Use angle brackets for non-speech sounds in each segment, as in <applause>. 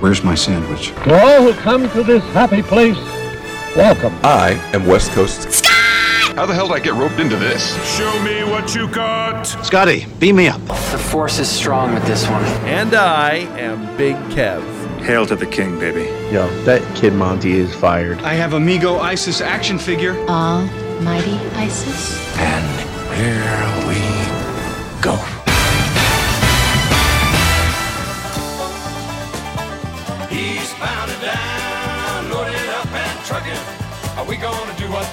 Where's my sandwich? To all who come to this happy place, welcome. I am West Coast. Scott! How the hell did I get roped into this? Show me what you got. Scotty, beam me up. The force is strong with this one. And I am Big Kev. Hail to the king, baby. Yo, that kid Monty is fired. I have Amigo Isis action figure. Almighty Isis. And here we go.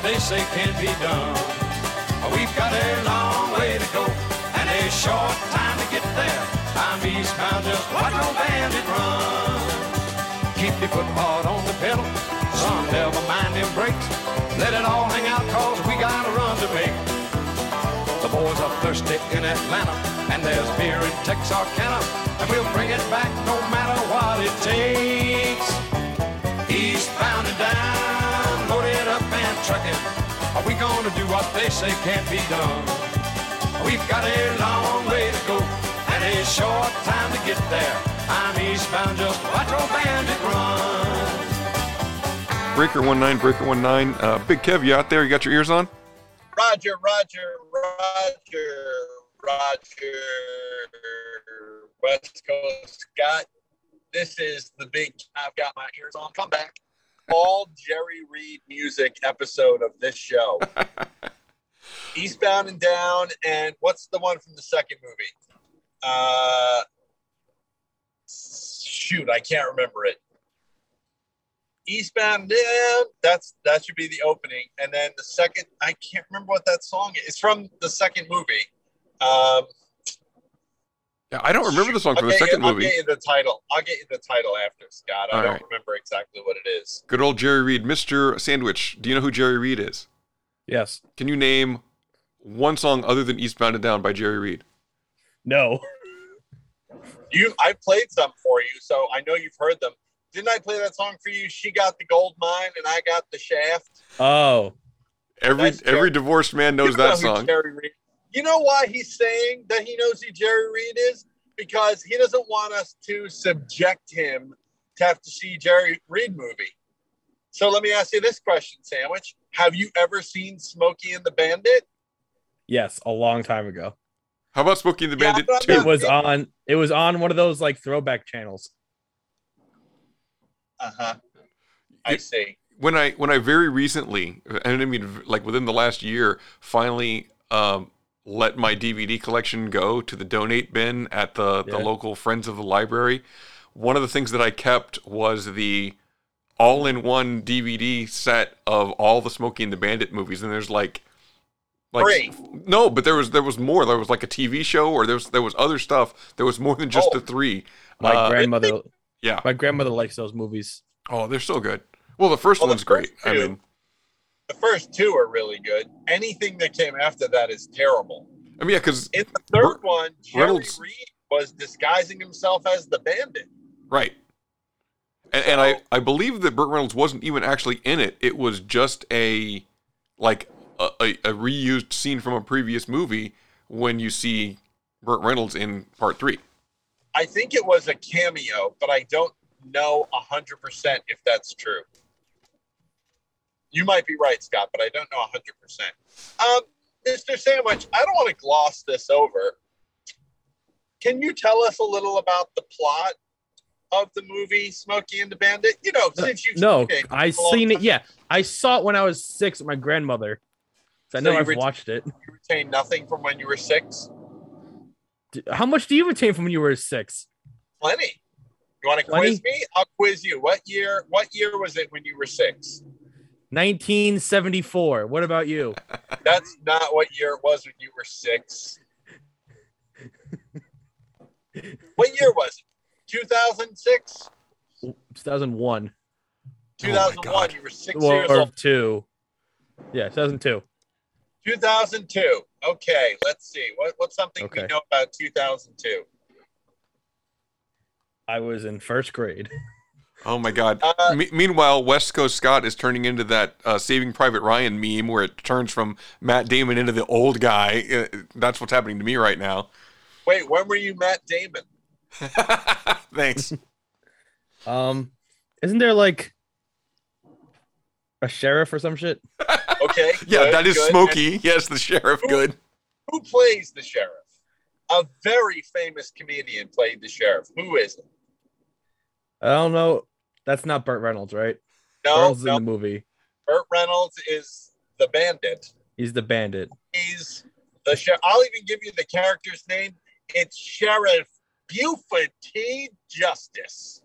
They say can't be done? We've got a long way to go and a short time to get there. I'm eastbound, just watch no bandit run. Keep your foot hard on the pedal, son, never mind them brakes. Let it all hang out, cause we got a run to make. The boys are thirsty in Atlanta, and there's beer in Texarkana, and we'll bring it back no matter what it takes. Eastbound and down, we gonna do what they say can't be done? We've got a long way to go and a short time to get there. I'm eastbound, just watch old bandit run. Breaker 19, Breaker 19. Uh, Big Kev, you out there? You got your ears on? Roger, Roger, Roger, Roger. West Coast Scott. This is the big. I've got my ears on. Come back. All Jerry Reed music episode of this show. <laughs> Eastbound and Down, and what's the one from the second movie? Uh, shoot, I can't remember it. Eastbound and Down. That's that should be the opening, and then the second. I can't remember what that song is. It's from the second movie. Um, I don't remember the song from the second you, movie. I'll get you the title. I'll get you the title after, Scott. I All don't right. remember exactly what it is. Good old Jerry Reed. Mr. Sandwich, do you know who Jerry Reed is? Yes. Can you name one song other than Eastbound and Down by Jerry Reed? No. You, I played some for you, so I know you've heard them. Didn't I play that song for you? She got the gold mine, and I got the shaft. Oh. Every That's every Jerry- divorced man knows You know that who song. Jerry Reed. You know why he's saying that he knows who Jerry Reed is? Because he doesn't want us to subject him to have to see Jerry Reed movie. So let me ask you this question, Sandwich: Have you ever seen Smokey and the Bandit? Yes, a long time ago. How about Smokey and the Bandit but- 2? It was on it was on one of those like throwback channels. Uh huh. I see. when I when I very recently, and I mean like within the last year, finally um, let my DVD collection go to the donate bin at the the local Friends of the Library. One of the things that I kept was the all-in-one DVD set of all the Smokey and the Bandit movies, and there's like. Like, Three. No, but there was there was more. There was like a TV show, or there was there was other stuff. There was more than just Oh. the three. My Uh, grandmother yeah. my grandmother likes those movies. Oh, they're so good. Well, the first Well, the one's great. first I mean, The first two are really good. Anything that came after that is terrible. I mean, yeah, because In the third one, Jerry Reynolds- Reed was disguising himself as the bandit. Right. And, and I, I believe that Burt Reynolds wasn't even actually in it. It was just a like a, a, a reused scene from a previous movie when you see Burt Reynolds in part three. I think it was a cameo, but I don't know hundred percent if that's true. You might be right, Scott, but I don't know hundred percent. Um, Mr. Sandwich, I don't want to gloss this over. Can you tell us a little about the plot of the movie Smokey and the Bandit? You know, since you've No, seen it I for a long seen it. time, Yeah, I saw it when I was six with my grandmother. So I know you I've ret- watched it. You retain nothing from when you were six. How much do you retain from when you were six? Plenty. You want to quiz me? I'll quiz you. What year? What year was it when you were six? 1974. What about you? <laughs> That's not what year it was when you were six. <laughs> what year was it? 2006? 2001. 2001. you were six oh Well, years or old. two. Yeah, 2002. 2002. Okay, let's see. What, what's something we know about 2002? I was in first grade. <laughs> Oh my God! Uh, Me- meanwhile, West Coast Scott is turning into that uh, Saving Private Ryan meme where it turns from Matt Damon into the old guy. Uh, that's what's happening to me right now. Wait, when were you Matt Damon? <laughs> Thanks. Um, isn't there like a sheriff or some shit? <laughs> Okay. yeah, good, that is good. Smokey. Yes, the sheriff. Who- Good. Who plays the sheriff? A very famous comedian played the sheriff. Who is it? I don't know. That's not Burt Reynolds, right? No, Reynolds no. in the movie. Burt Reynolds is the bandit. He's the bandit. He's the sheriff. I'll even give you the character's name. It's Sheriff Buford T. Justice.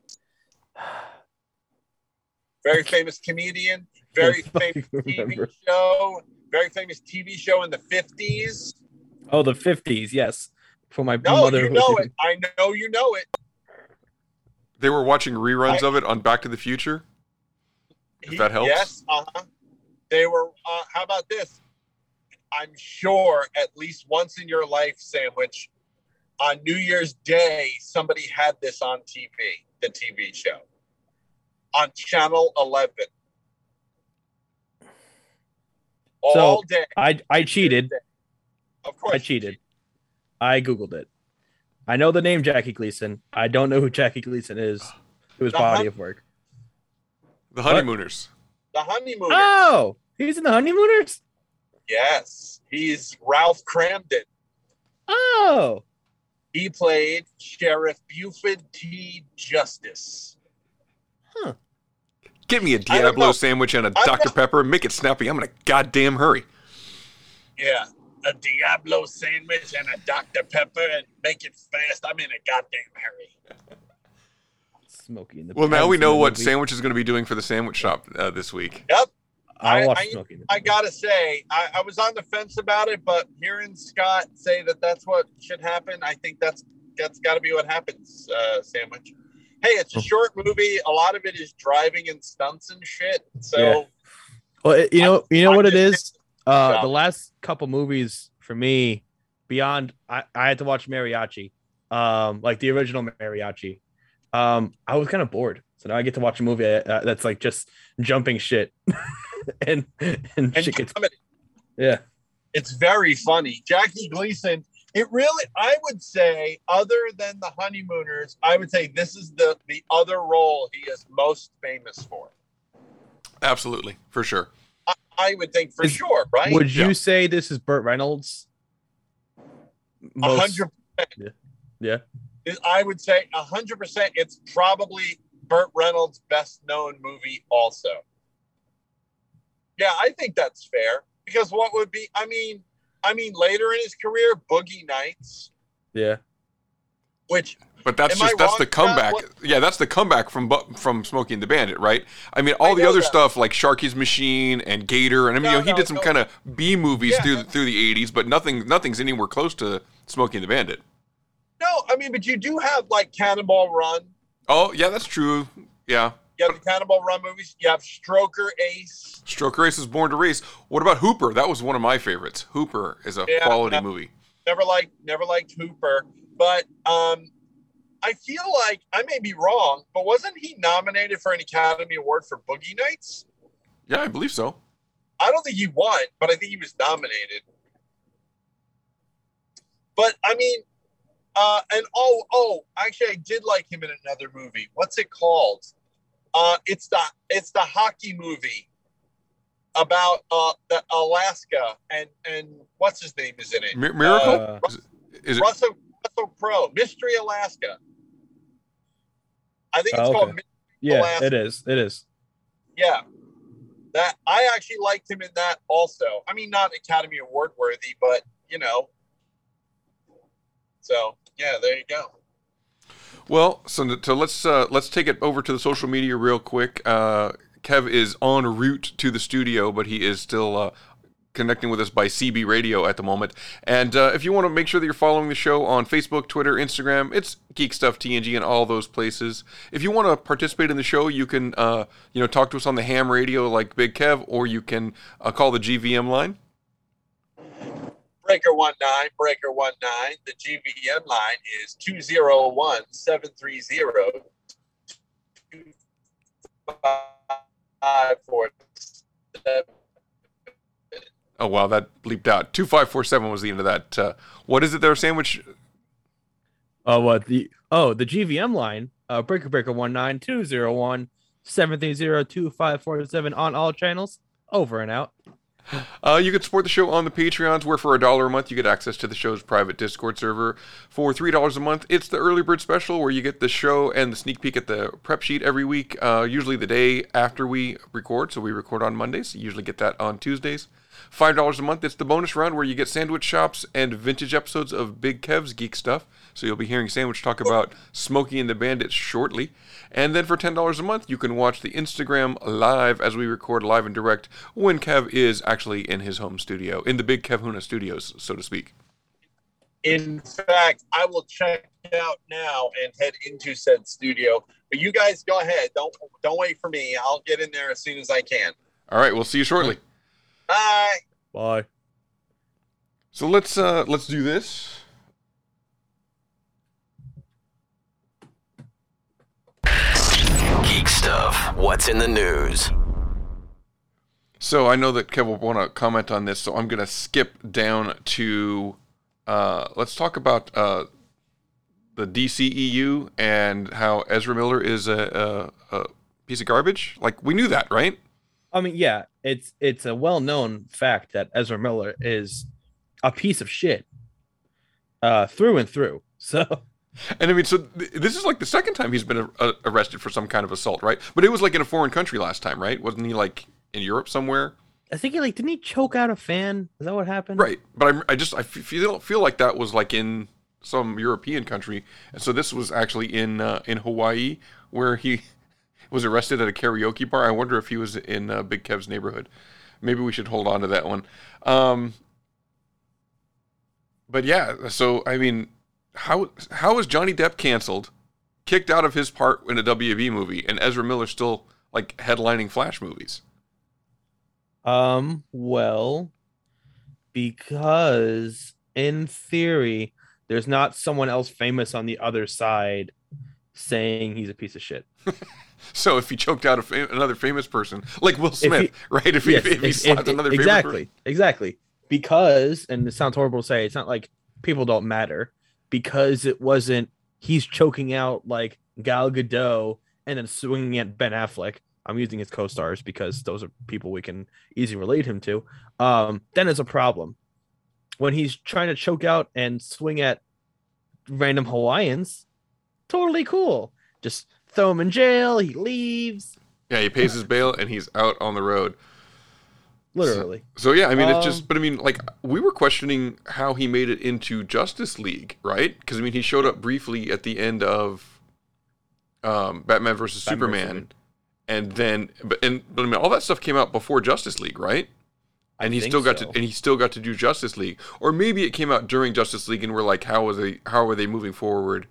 <sighs> Very famous comedian. Very famous remember. TV show. Very famous TV show in the fifties. Oh, the 50s, yes. For my No, mother. you know it. I know you know it. They were watching reruns of it on Back to the Future. If that helps. Yes. Uh huh. They were. Uh, how about this? I'm sure at least once in your life, sandwich, on New Year's Day, somebody had this on TV. The TV show on Channel 11 all So day. I I cheated. Of course, I cheated. I googled it. I know the name Jackie Gleason. I don't know who Jackie Gleason is. Who his body of work. The Honeymooners. The Honeymooners. Oh, he's in the Honeymooners. Yes, he's Ralph Kramden. Oh, He played Sheriff Buford T. Justice. Get me a. Diablo sandwich and a I'm Dr. not- Pepper. Make it snappy. I'm in a goddamn hurry. Yeah, a Diablo sandwich and a Dr. Pepper and make it fast. I'm in a goddamn hurry. Smokey in the Well, now we know what movie. Sandwich is going to be doing for the sandwich shop uh, this week. Yep. I I- I- Smokey. in the I gotta say, I, I was on the fence about it, but hearing Scott say that that's what should happen, I think that's that's got to be what happens. Uh, sandwich. Hey, it's a short movie. A lot of it is driving and stunts and shit. So Yeah. Well, you know, you know what it just- is. Uh, Yeah. the last couple movies for me, beyond, I, I had to watch Mariachi, um, like the original Mariachi. Um, I was kind of bored, so now I get to watch a movie uh, that's like just jumping shit, <laughs> and and, and shit gets yeah. it's very funny. Jackie Gleason. It really, I would say, other than the honeymooners, I would say this is the the other role he is most famous for. Absolutely, for sure. I, I would think for Is- sure, right? Would you Yeah. say this is Burt Reynolds? A Most- hundred. Yeah. I would say a hundred percent. It's probably Burt Reynolds' best known movie, also. Yeah, I think that's fair because what would be? I mean, I mean, later in his career, Boogie Nights, Yeah. Which But that's Am I just that's the comeback. Yeah, that's the comeback from from Smokey and the Bandit, right? I mean, all I the other that. stuff like Sharky's Machine and Gator, and I mean, No, you know, he no, did some no. kind of B movies Yeah. through through the '80s, but nothing nothing's anywhere close to Smokey and the Bandit. no, I mean, but you do have like Cannonball Run. Oh, yeah, that's true. Yeah, You have the Cannonball Run movies. You have Stroker Ace. Stroker Ace is Born to Race. What about Hooper? That was one of my favorites. Hooper is a Yeah, quality movie. Never liked, never liked Hooper, but um, I feel like I may be wrong, but wasn't he nominated for an Academy Award for Boogie Nights? Yeah, I believe so. I don't think he won, but I think he was nominated. But I mean, uh, and oh, oh, actually, I did like him in another movie. What's it called? Uh, it's the it's the hockey movie about uh the Alaska and and what's his name is in it? Mi- Miracle? Uh, is, it, is it? Russell Russell Crowe, Mystery Alaska. I think it's Oh, called. okay. Mi- Yeah, Alaska. it is. It is. Yeah, that I actually liked him in that also. I mean, not Academy Award worthy, but you know. So yeah, there you go. Well, so, to, let's uh, let's take it over to the social media real quick. Uh, Kev is en route to the studio, but he is still uh, connecting with us by CB Radio at the moment. And uh, if you want to make sure that you're following the show on Facebook, Twitter, Instagram, it's Geek Stuff TNG and all those places. If you want to participate in the show, you can uh, you know talk to us on the ham radio like Big Kev, or you can uh, call the GVM line. Breaker one nine, breaker one nine. The GVM line is 201 730 Oh wow, that bleeped out. Two five four seven was the end of that. Uh, what is it there, sandwich? Oh, what the oh the GVM line? Uh, breaker breaker one nine two zero one seven three zero two five four seven on all channels. Over and out. Uh, you can support the show on the Patreons, where for a dollar a month you get access to the show's private Discord server. For three dollars a month, it's the early bird special, where you get the show and the sneak peek at the prep sheet every week. Uh, usually the day after we record, so we record on Mondays. You usually get that on Tuesdays. Five dollars a month, it's the bonus round where you get sandwich shops and vintage episodes of Big Kev's Geek Stuff. So you'll be hearing Sandwich talk about Smokey and the Bandits shortly. And then for ten dollars a month, you can watch the Instagram live as we record live and direct when Kev is actually in his home studio, in the Big Kev Huna studios, so to speak. In fact, I will check out now and head into said studio. But you guys go ahead. Don't don't wait for me. I'll get in there as soon as I can. All right, we'll see you shortly. Bye. Bye. So let's uh let's do this. Geek stuff. What's in the news? So I know that Kev will want to comment on this, so I'm going to skip down to uh, let's talk about uh, the DCEU and how Ezra Miller is a, a, a piece of garbage. Like we knew that, right? I mean, yeah, it's it's a well-known fact that Ezra Miller is a piece of shit, uh, through and through. <laughs> So, and I mean, so th- this is like the second time he's been uh, arrested for some kind of assault, right? But it was like in a foreign country last time, right? Wasn't he like in Europe somewhere? I think he like didn't he choke out a fan? Is that what happened? Right, but I, I just I feel feel like that was like in some European country, and so this was actually in uh, in Hawaii where he was arrested at a karaoke bar. I wonder if he was in uh, Big Kev's neighborhood. Maybe we should hold on to that one. Um, but yeah, so I mean, how how is Johnny Depp canceled, kicked out of his part in a WB movie, and Ezra Miller still like headlining Flash movies? Um, well, because in theory, there's not someone else famous on the other side saying he's a piece of shit. <laughs> <laughs> so if he choked out fam- another famous person, like Will Smith, he, <laughs> right? If he, yes, if he slapped if, another exactly, person. exactly, because and it sounds horrible to say, it's not like people don't matter because it wasn't he's choking out like Gal Gadot and then swinging at Ben Affleck. I'm using his co-stars because those are people we can easily relate him to. Um, then it's a problem when he's trying to choke out and swing at random Hawaiians. Totally cool. Just throw him in jail. He leaves. Yeah, he pays his bail and he's out on the road. Literally. So, so yeah, I mean, Um, it's just, but I mean, like, we were questioning how he made it into Justice League, right? Because I mean, he showed up briefly at the end of um, Batman versus Batman versus Superman, and then, but and but I mean, all that stuff came out before Justice League, right? And he think still got so. to, and he still got to do Justice League, or maybe it came out during Justice League, and we're like, how was they, how are they moving forward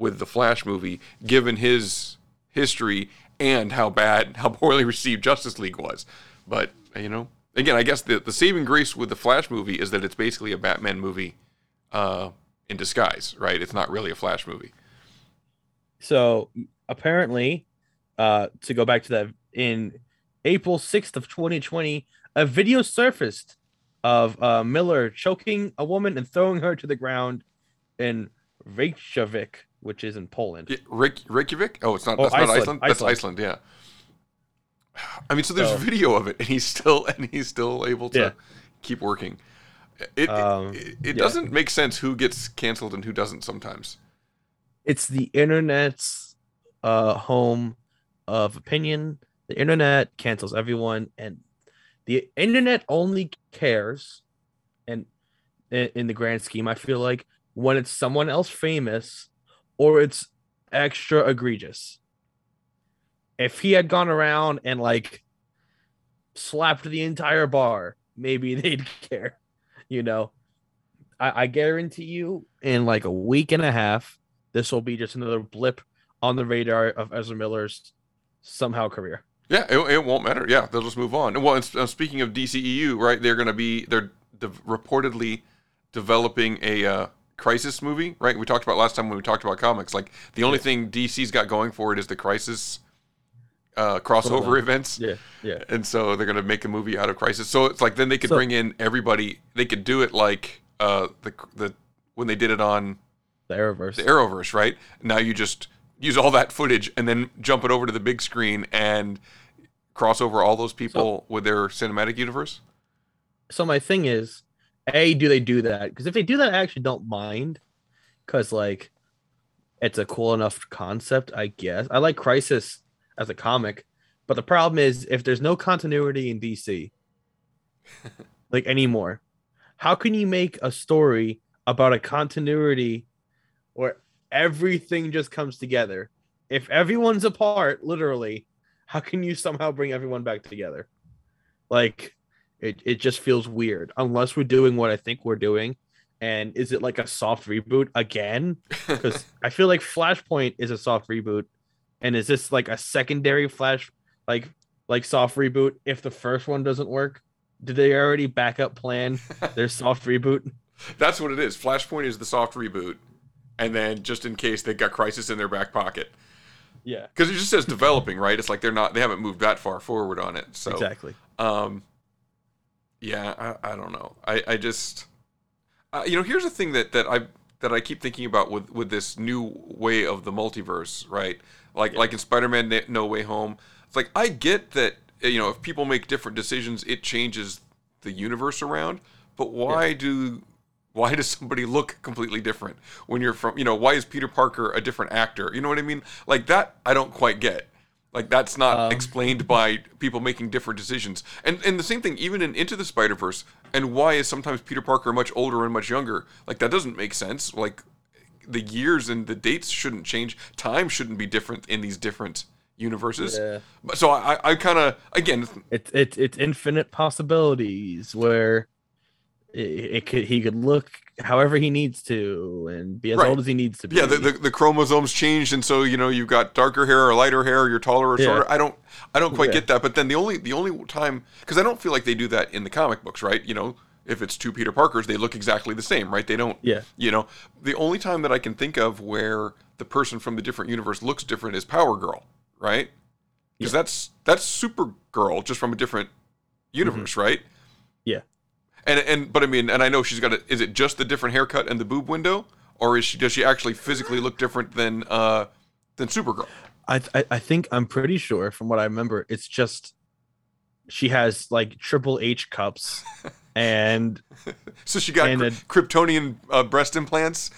with the Flash movie, given his history and how bad, <laughs> how poorly received Justice League was? But you know, again, I guess the the saving grace with the Flash movie is that it's basically a Batman movie, uh, in disguise, right? It's not really a Flash movie. So apparently, uh, to go back to that, in April 6th of 2020, a video surfaced of uh, Miller choking a woman and throwing her to the ground in Reykjavik, which is in Poland. Yeah, Reykjavik? Oh, it's not. Oh, that's not Iceland, Iceland. That's Iceland. Iceland. Yeah. <sighs> I mean, so there's So- video of it, and he's still <laughs> and he's still able to Yeah. keep working. It Um, it, it yeah. doesn't make sense who gets canceled and who doesn't sometimes. It's the internet's uh, home of opinion. The internet cancels everyone, and the internet only cares, and in, in the grand scheme, I feel like when it's someone else famous or it's extra egregious. If he had gone around and like slapped the entire bar, maybe <laughs> they'd care. You know, I, I guarantee you, in like a week and a half, this will be just another blip on the radar of Ezra Miller's somehow career. Yeah, it, it won't matter. Yeah, they'll just move on. Well, and, uh, speaking of DCEU, right? They're going to be they're de- reportedly developing a uh, crisis movie, right? We talked about last time when we talked about comics. Like the only thing DC's got going for it is the crisis uh, crossover events. Yeah, yeah. And so they're going to make a movie out of crisis. So it's like then they could So- bring in everybody. They could do it like uh, the the when they did it on The Arrowverse. the Arrowverse, right? Now you just use all that footage and then jump it over to the big screen and cross over all those people with their cinematic universe. so my thing is, a do they do that? Because if they do that, I actually don't mind. Because like, it's a cool enough concept, I guess. I like Crisis as a comic, but the problem is if there's no continuity in DC, <laughs> like anymore, how can you make a story about a continuity where everything just comes together? If everyone's apart, literally, how can you somehow bring everyone back together? Like, it, it just feels weird unless we're doing what I think we're doing. And is it like a soft reboot again? <laughs> Because I feel like Flashpoint is a soft reboot. And is this like a secondary flash like like soft reboot if the first one doesn't work? Did they already backup plan <laughs> their soft reboot? That's what it is. Flashpoint is the soft reboot, and then just in case they got Crisis in their back pocket, Yeah. because it just says developing, right? It's like they're not they haven't moved that far forward on it. So Exactly. Um, yeah, I, I don't know. I I just uh, you know here's the thing that that I that I keep thinking about with with this new way of the multiverse, right? Like like in Spider-Man No Way Home. It's like I get that you know if people make different decisions, it changes the universe around. But why do why does somebody look completely different when you're from you know why is Peter Parker a different actor? You know what I mean? Like that I don't quite get. Like that's not Um, explained by people making different decisions. And and the same thing even in Into the Spider Verse. And why is sometimes Peter Parker much older and much younger? Like that doesn't make sense. Like the years and the dates shouldn't change. Time shouldn't be different in these different universes. Yeah. But so I I kind of again It's it's it's infinite possibilities where it, it could he could look however he needs to and be as Right. old as he needs to be. yeah the, the the chromosomes changed and so you know you've got darker hair or lighter hair you're taller or Yeah. shorter i don't i don't quite Yeah. get that but then the only the only time because i don't feel like they do that in the comic books right you know if it's two peter parkers they look exactly the same right they don't Yeah. you know the only time that i can think of where the person from the different universe looks different is power girl right because that's that's supergirl just from a different mm-hmm. universe right Yeah. And and but I mean, and I know she's got a. Is it just the different haircut and the boob window, or is she does she actually physically look different than uh than Supergirl? I, I I think I'm pretty sure from what I remember, it's just she has like triple H cups <laughs> and So she got And a- Kryptonian uh, breast implants,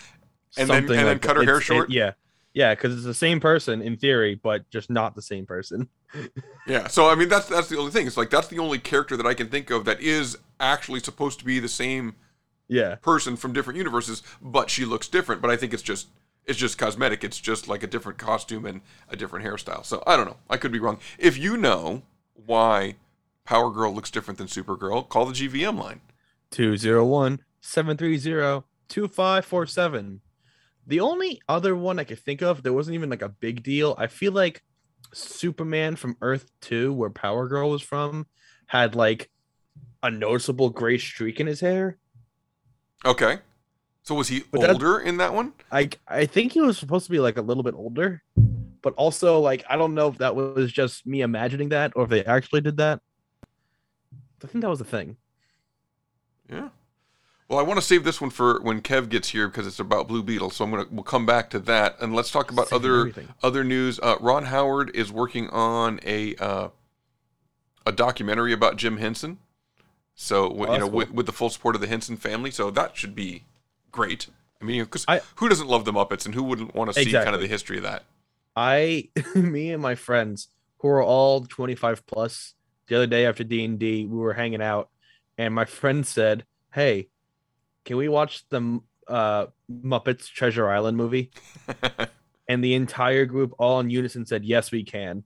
and then and something then cut that. her hair It's- short. it- yeah, yeah, because it's the same person in theory, but just not the same person. Yeah. So I mean, that's that's the only thing. It's like that's the only character that I can think of that is actually supposed to be the same Yeah, person from different universes, but she looks different. But I think it's just it's just cosmetic. It's just like a different costume and a different hairstyle. So I don't know. I could be wrong. If you know why Power Girl looks different than Supergirl, call the GVM line. 201 730 2547. The only other one I could think of that wasn't even like a big deal, I feel like Superman from Earth 2, where Power Girl was from, had like a noticeable gray streak in his hair. Okay. So was he But older in that one? I I think he was supposed to be like a little bit older, but also like I don't know if that was just me imagining that or if they actually did that. I think that was the thing. Yeah. Well, I want to save this one for when Kev gets here because it's about Blue Beetle. So I'm gonna we'll come back to that and let's talk about Save other everything. other news. Uh, Ron Howard is working on a uh, a documentary about Jim Henson. So w- you Oh, know, cool. with, with the full support of the Henson family, so that should be great. I mean, because who doesn't love the Muppets and who wouldn't want to see kind of the history of that? I, <laughs> me and my friends who are all 25 plus, the other day after D and D, we were hanging out, and my friend said, "Hey, can we watch the uh, Muppets Treasure Island movie?" <laughs> and the entire group, all in unison, said, "Yes, we can."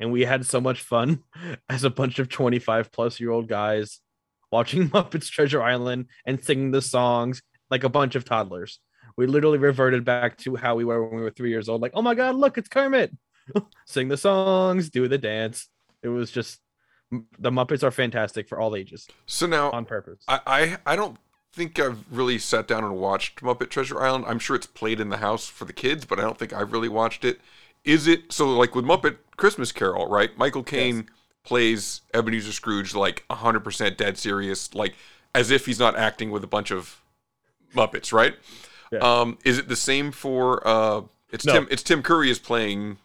And we had so much fun <laughs> as a bunch of 25 plus year old guys watching <laughs> Muppets Treasure Island and singing the songs like a bunch of toddlers. We literally reverted back to how we were when we were three years old. Like, oh my god, look, it's Kermit. <laughs> Sing the songs, do the dance. It was just the Muppets are fantastic for all ages. So now on purpose. I, I I don't think I've really sat down and watched Muppet Treasure Island. I'm sure it's played in the house for the kids, but I don't think I've really watched it. Is it so like with Muppet Christmas Carol, right? Michael Caine yes. Plays Ebenezer Scrooge like 100% dead serious, like as if he's not acting with a bunch of Muppets, right? Yeah. Um, is it the same for uh it's no. Tim it's Tim Curry is playing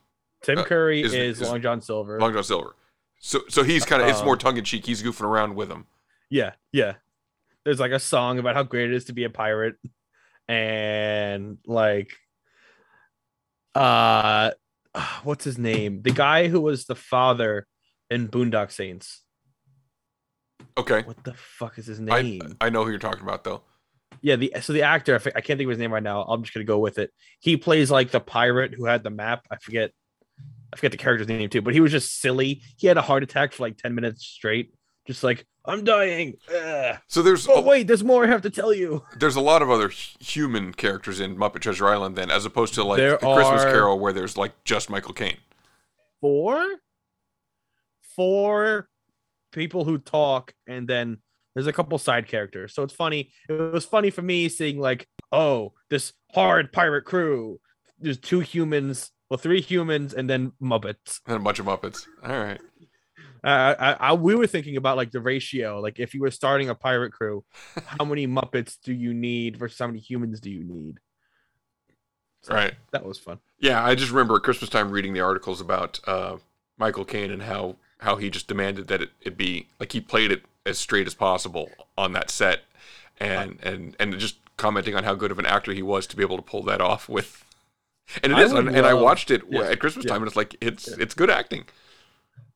Tim uh, Curry is, is, Long John Silver. Long John Silver. So so he's kind of it's more um, tongue in cheek. He's goofing around with him. Yeah, yeah. There's like a song about how great it is to be a pirate, and like, uh, <sighs> what's his name? The guy who was the father in Boondock Saints. Okay. What the fuck is his name? I, I know who you're talking about though. Yeah, the so the actor I can't think of his name right now. I'm just gonna go with it. He plays like the pirate who had the map. I forget I forget the character's name too, but he was just silly. He had a heart attack for like 10 minutes straight, just like, I'm dying. Ugh. So there's Oh wait, there's more I have to tell you. <laughs> There's a lot of other human characters in Muppet Treasure Island then, as opposed to like there Christmas Carol where there's like just Michael Caine. Four? Four people who talk and then there's a couple side characters. So it's funny. It was funny for me seeing like, oh, this hard pirate crew. There's two humans well, three humans and then Muppets. And a bunch of Muppets. All right. Uh, I, I, we were thinking about like the ratio. Like, if you were starting a pirate crew, how many <laughs> Muppets do you need versus how many humans do you need? So right. That was fun. Yeah, I just remember at Christmas time reading the articles about uh, Michael Caine and how how he just demanded that it, it be like he played it as straight as possible on that set, and and and just commenting on how good of an actor he was to be able to pull that off with and it I is, and, love, and, I watched it yeah, at Christmas time, and it's like it's yeah. it's good acting.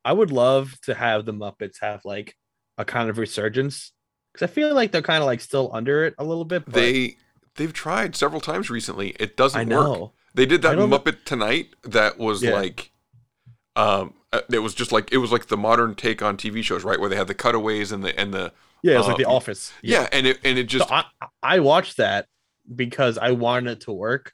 I would love to have the Muppets have like a kind of resurgence because I feel like they're kind of like still under it a little bit. But... They they've tried several times recently. It doesn't work. They did that Muppet Tonight that was yeah. like, um, it was just like it was like the modern take on TV shows, right? Where they had the cutaways and the and the yeah, it's uh, like The Office. Yeah. yeah, and it and it just so I, I watched that because I wanted it to work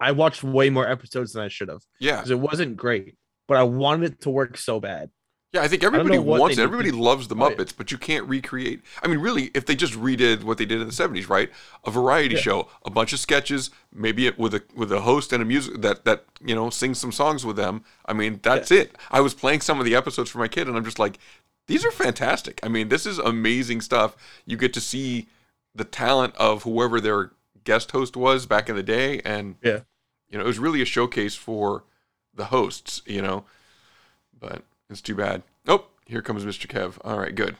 I watched way more episodes than I should have. Yeah, because it wasn't great, but I wanted it to work so bad. Yeah, I think everybody I wants it. Everybody loves the Muppets, but you can't recreate. I mean, really, if they just redid what they did in the '70s, right? A variety yeah. show, a bunch of sketches, maybe it with a with a host and a music that that you know sings some songs with them. I mean, that's yeah. it. I was playing some of the episodes for my kid, and I'm just like, these are fantastic. I mean, this is amazing stuff. You get to see the talent of whoever they're guest host was back in the day, and yeah, you know, it was really a showcase for the hosts, you know. But it's too bad. Oh, here comes Mr. Kev. All right, good.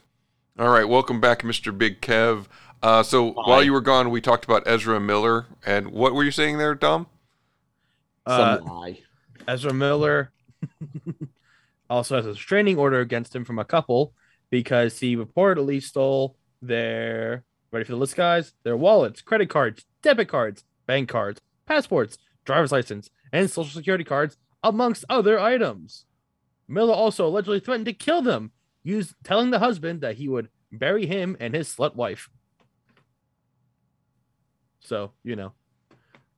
All right, welcome back, Mr. Big Kev. Uh, so Hi. while you were gone, we talked about Ezra Miller, and what were you saying there, Dom? Uh, Ezra Miller <laughs> also has a restraining order against him from a couple because he reportedly stole their ready for the list, guys? Their wallets, credit cards, debit cards, bank cards, passports, driver's license, and social security cards, amongst other items. Miller also allegedly threatened to kill them, used telling the husband that he would bury him and his slut wife. So, you know,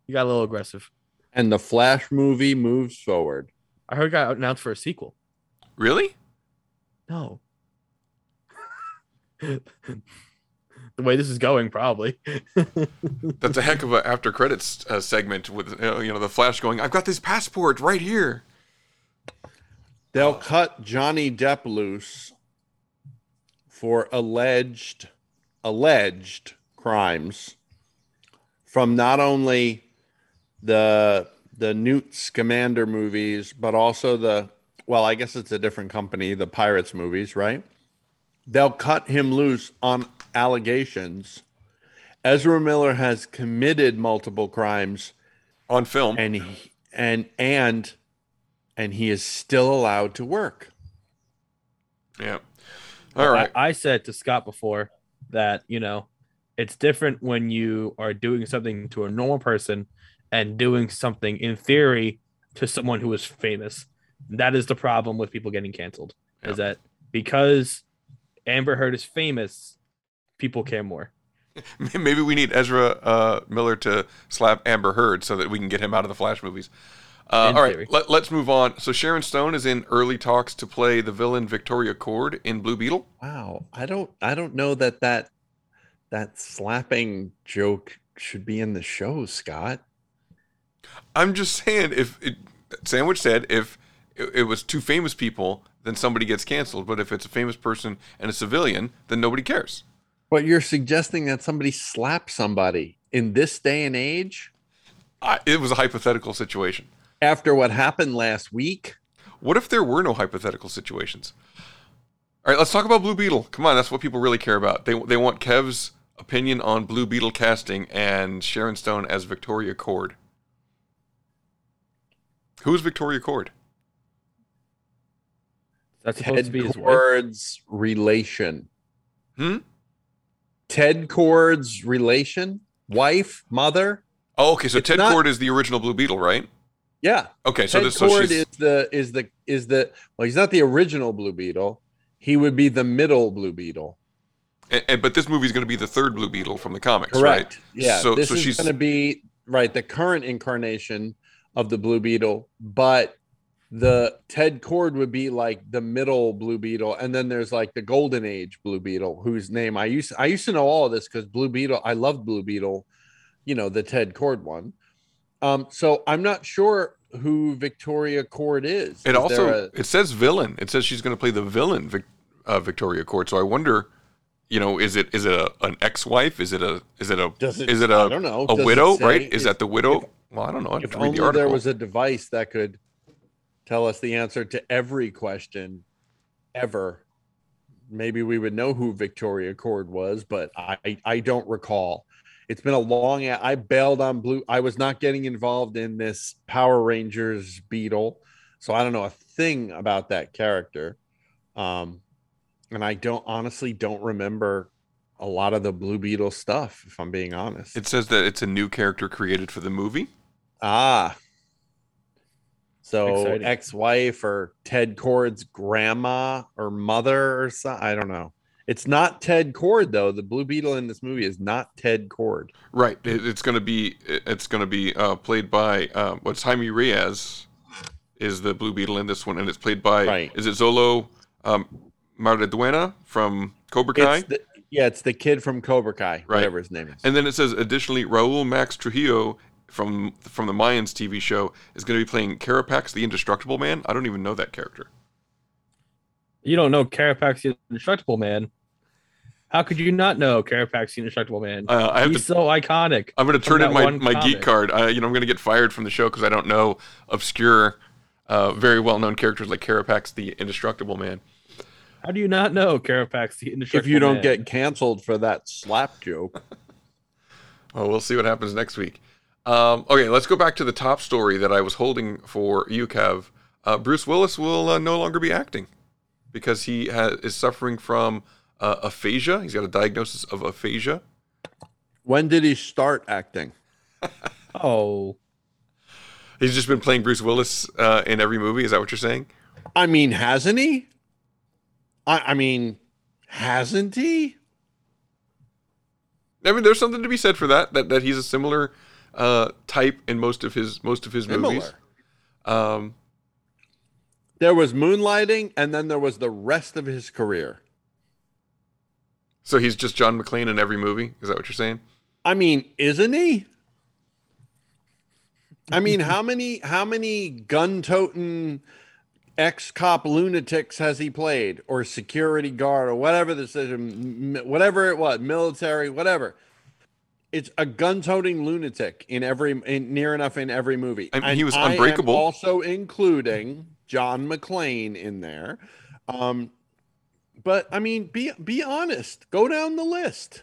he got a little aggressive. And the Flash movie moves forward. I heard it got announced for a sequel. Really? No. <laughs> the way this is going, probably. <laughs> That's a heck of an after credits uh, segment with you know the Flash going. I've got this passport right here. They'll cut Johnny Depp loose for alleged alleged crimes from not only the the Newt Scamander movies, but also the well, I guess it's a different company, the Pirates movies, right? They'll cut him loose on allegations. Ezra Miller has committed multiple crimes on film, and he, and and and he is still allowed to work. Yeah. All right. I, I said to Scott before that you know it's different when you are doing something to a normal person and doing something in theory to someone who is famous. That is the problem with people getting canceled. Is that because Amber Heard is famous, people care more. <laughs> Maybe we need Ezra uh, Miller to slap Amber Heard so that we can get him out of the Flash movies. Uh, all right, let, us move on. So Sharon Stone is in early talks to play the villain Victoria Kord in Blue Beetle. Wow, I don't I don't know that that that slapping joke should be in the show, Scott. I'm just saying, if it, Sandwich said if it, it was two famous people, then somebody gets canceled. But if it's a famous person and a civilian, then nobody cares. But you're suggesting that somebody slapped somebody in this day and age I, it was a hypothetical situation. After what happened last week? What if there were no hypothetical situations? All right, let's talk about Blue Beetle. Come on, that's what people really care about. They they want Kev's opinion on Blue Beetle casting and Sharon Stone as Victoria Kord. Who's Victoria Kord? That's supposed Ted to be his wife. Kord's relation. Hmm? Ted Kord's relation, wife, mother. Oh, okay. So It's Ted not- Kord is the original Blue Beetle, right? Yeah. Okay, so Ted this so Kord she's is the is the is the well, he's not the original Blue Beetle. He would be the middle Blue Beetle. and, and- but this movie is going to be the third Blue Beetle from the comics, Correct. right? Yeah. So this so is she's going to be right the current incarnation of the Blue Beetle, but the Ted Kord would be like the middle Blue Beetle, and then there's like the Golden Age Blue Beetle, whose name I used I used to know all of this because Blue Beetle I loved Blue Beetle, you know the Ted Kord one. Um, so I'm not sure who Victoria Kord is. Is It also a- it says villain. It says she's going to play the villain, Vic, uh, Victoria Kord. So I wonder, you know, is it is it a, an ex-wife? Is it a is it a it- is it a I don't know. a Does widow? say Right? if- Is that the widow? well, I don't know. I have if to read only the article. there was a device that could tell us the answer to every question ever maybe we would know who victoria kord was but i i don't recall it's been a long i bailed on blue i was not getting involved in this power rangers beetle so i don't know a thing about that character um and i don't honestly don't remember a lot of the blue beetle stuff if i'm being honest It says that it's a new character created for the movie. Ah. So Exciting. ex-wife or Ted Kord's grandma or mother or something. I don't know. It's not Ted Kord though. The Blue Beetle in this movie is not Ted Kord. Right. It, it's going to be it's going to be uh, played by uh, what's Jaime Reyes is the Blue Beetle in this one, and it's played by Right. is it Xolo um, Maridueña from Cobra Kai? It's the, yeah, it's the kid from Cobra Kai, Right. whatever his name is. And then it says additionally Raul Max Trujillo from from the Mayans TV show is going to be playing Carapax the Indestructible Man. I don't even know that character. You don't know Carapax the Indestructible Man. How could you not know Carapax the Indestructible Man? Uh, I have He's to- so iconic. I'm going to turn in that my, one my geek card. I, you know, I'm going to get fired from the show because I don't know obscure, uh, very well known characters like Carapax the Indestructible Man. How do you not know Carapax the Indestructible If you don't Man? get canceled for that slap joke. <laughs> Well, we'll see what happens next week. Um, okay, let's go back to the top story that I was holding for you, Kev. Uh, Bruce Willis will uh, no longer be acting because he has, is suffering from uh, aphasia. He's got a diagnosis of aphasia. when did he start acting? <laughs> Oh, He's just been playing Bruce Willis uh, in every movie. Is that what you're saying? I mean, hasn't he? I, I mean, hasn't he? I mean, there's something to be said for that. That that he's a similar uh, type in most of his most of his movies. Um, There was moonlighting, and then there was the rest of his career. so he's just John McClane in every movie. Is that what you're saying? I mean, isn't he? I mean, how many how many gun-toting ex-cop lunatics has he played, or security guard, or whatever the system, whatever it was, military, whatever. It's a gun-toting lunatic in every, in, near enough in every movie. I mean, he was Unbreakable. also including John McClane in there. Um, but I mean, be be honest. Go down the list.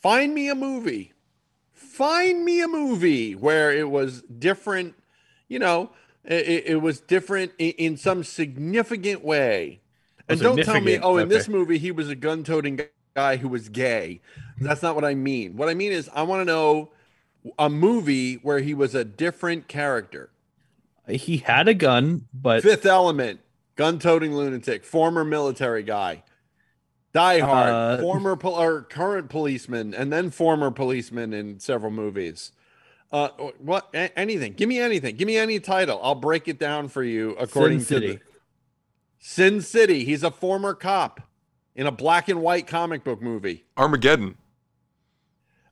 Find me a movie. Find me a movie where it was different. You know, it, it was different in, in some significant way. And Oh, don't tell me, oh, in okay. this movie he was a gun-toting guy who was gay. That's not what I mean. What I mean is, I want to know a movie where he was a different character. He had a gun, but Fifth Element, gun-toting lunatic, former military guy. Die Hard, Uh, former pol- or current policeman, and then former policeman in several movies. Uh, what? a- anything? Give me anything. Give me any title. I'll break it down for you according Sin to City. the Sin City. He's a former cop in a black and white comic book movie. Armageddon.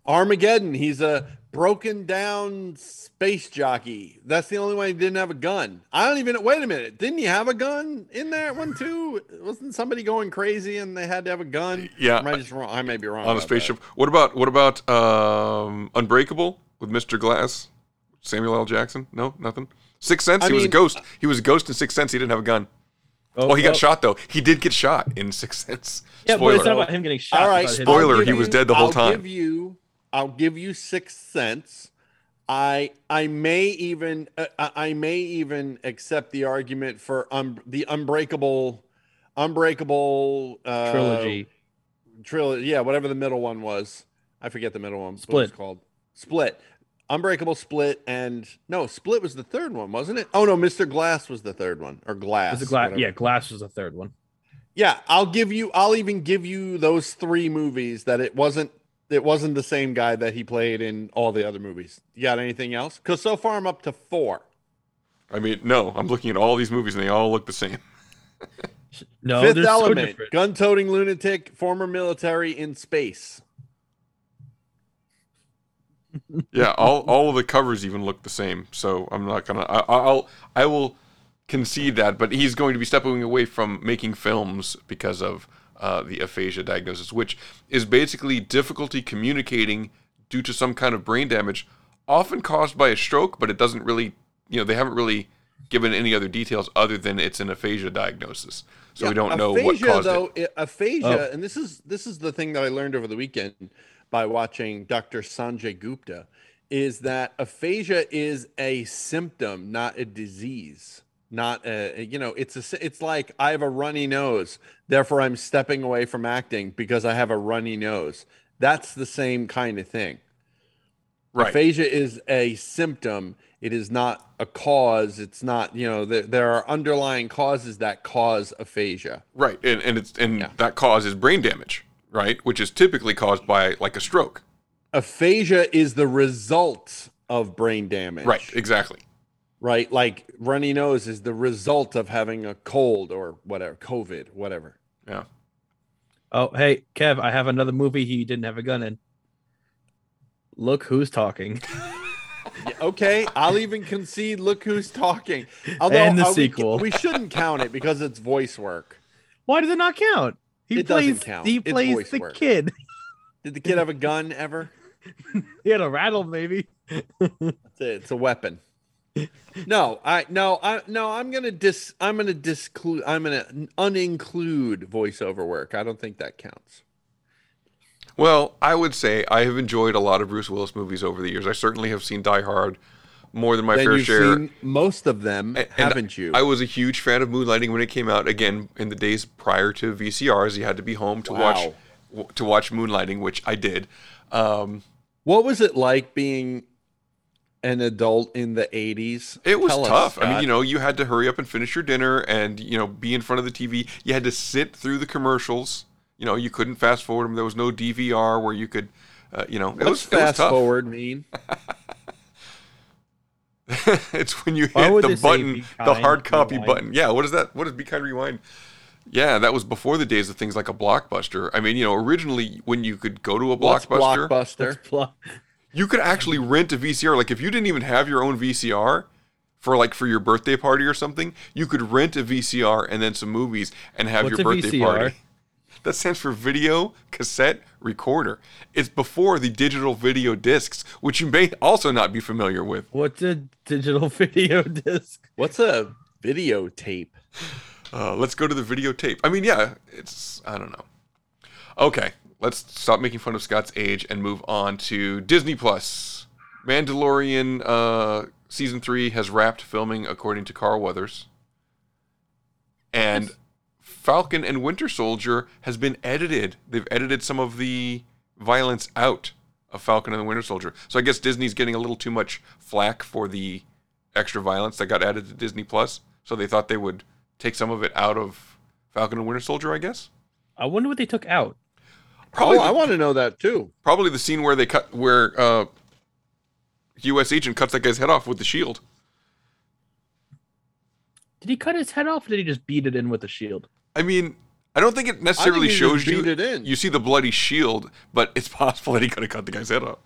Armageddon. He's a broken down space jockey. That's the only one he didn't have a gun. I don't even. Wait a minute. Didn't he have a gun in that one too? Wasn't somebody going crazy and they had to have a gun? Yeah. Am I just wrong? I may be wrong. on a about spaceship. What about what about um, Unbreakable with Mr. Glass? Samuel L. Jackson? No, nothing. Sixth Sense. I he was a ghost. He was a ghost in Sixth Sense. He didn't have a gun. Oh, Oh, he got oh. shot though. He did get shot in Sixth Sense. Yeah, Spoiler. but it's not about him getting shot. All right. it's about I'll his- Spoiler, give he was dead the whole I'll time. Give you, I'll give you six cents. I I may even uh, I may even accept the argument for um, the Unbreakable, Unbreakable uh, trilogy. trilogy. Yeah, whatever the middle one was. I forget the middle one. Split. called. Split. Unbreakable Split and no, Split was the third one, wasn't it? Oh no, Mr. Glass was the third one or Glass. Glass? Yeah, Glass was the third one. Yeah, I'll give you. I'll even give you those three movies that it wasn't. It wasn't the same guy that he played in all the other movies. You got anything else? Because so far I'm up to four. I mean, no. I'm looking at all these movies and they all look the same. No, Fifth they're so Element, gun-toting lunatic, former military in space. Yeah, all all of the covers even look the same. So I'm not gonna. I, I'll I will concede that, but he's going to be stepping away from making films because of uh, the aphasia diagnosis, which is basically difficulty communicating due to some kind of brain damage, often caused by a stroke, but it doesn't really. You know, they haven't really given any other details other than it's an aphasia diagnosis. So we don't know what aphasia, caused though, it. i- Aphasia, Oh. and this is this is the thing that I learned over the weekend by watching Dr. Sanjay Gupta, is that aphasia is a symptom, not a disease. Not a you know, it's a it's like I have a runny nose, therefore I'm stepping away from acting because I have a runny nose. That's the same kind of thing. Right. Aphasia is a symptom. It is not a cause. It's not, you know, there, there are underlying causes that cause aphasia. Right, and and it's and that causes brain damage, right, which is typically caused by like a stroke. Aphasia is the result of brain damage. Right, exactly. Right. Like runny nose is the result of having a cold or whatever, COVID, whatever. Yeah. Oh, hey, Kev, I have another movie he didn't have a gun in. Look who's talking. <laughs> Yeah, okay. I'll even concede. Look who's talking. Although And the uh, we- sequel. We, shouldn't count it because it's voice work. Why does it not count? He It plays. doesn't count. He It's plays voice the work. kid. Did the kid have a gun ever? <laughs> He had a rattle, maybe. It's a, it's a weapon. No, I no, I no, I'm gonna dis I'm gonna disclude I'm gonna uninclude voiceover work. I don't think that counts. Well, I would say I have enjoyed a lot of Bruce Willis movies over the years. I certainly have seen Die Hard more than my then fair you've share. seen most of them, And haven't you? I was a huge fan of Moonlighting when it came out. Again, in the days prior to VCRs, you had to be home to watch to watch Moonlighting, which I did. Um, what was it like being an adult in the 80s? It was Tell us, tough. I mean, you know, you had to hurry up and finish your dinner and, you know, be in front of the TV. You had to sit through the commercials. You know, you couldn't fast forward them. There was no DVR where you could, uh, you know, it What's was, it was fast tough. forward mean? <laughs> it's when you Why hit the button, the hard copy rewind? button. Yeah, what is that? What is Be Kind Rewind? Yeah, that was before the days of things like a Blockbuster. I mean, you know, originally when you could go to a What's Blockbuster, Blockbuster? Pl- you could actually rent a VCR. Like if you didn't even have your own VCR for like for your birthday party or something, you could rent a VCR and then some movies and have What's your a birthday VCR? party. That stands for video cassette recorder. It's before the digital video discs, which you may also not be familiar with. What's a digital <laughs> video disc? What's a videotape? Uh, let's go to the videotape. I mean, yeah, it's I don't know. Okay, let's stop making fun of Scott's age and move on to Disney Plus. Mandalorian uh, season three has wrapped filming, according to Carl Weathers, and Falcon and Winter Soldier has been edited. They've edited some of the violence out of Falcon and the Winter Soldier. So I guess Disney's getting a little too much flack for the extra violence that got added to Disney Plus. So they thought they would take some of it out of Falcon and Winter Soldier, I guess. I wonder what they took out. Probably oh, I want to know that too. Probably the scene where they cut where uh, U.S. agent cuts that guy's head off with the shield. Did he cut his head off or did he just beat it in with the shield? I mean, I don't think it necessarily he just shows you. beat it in. You see the bloody shield, but it's <laughs> possible that he could have cut the guy's head off.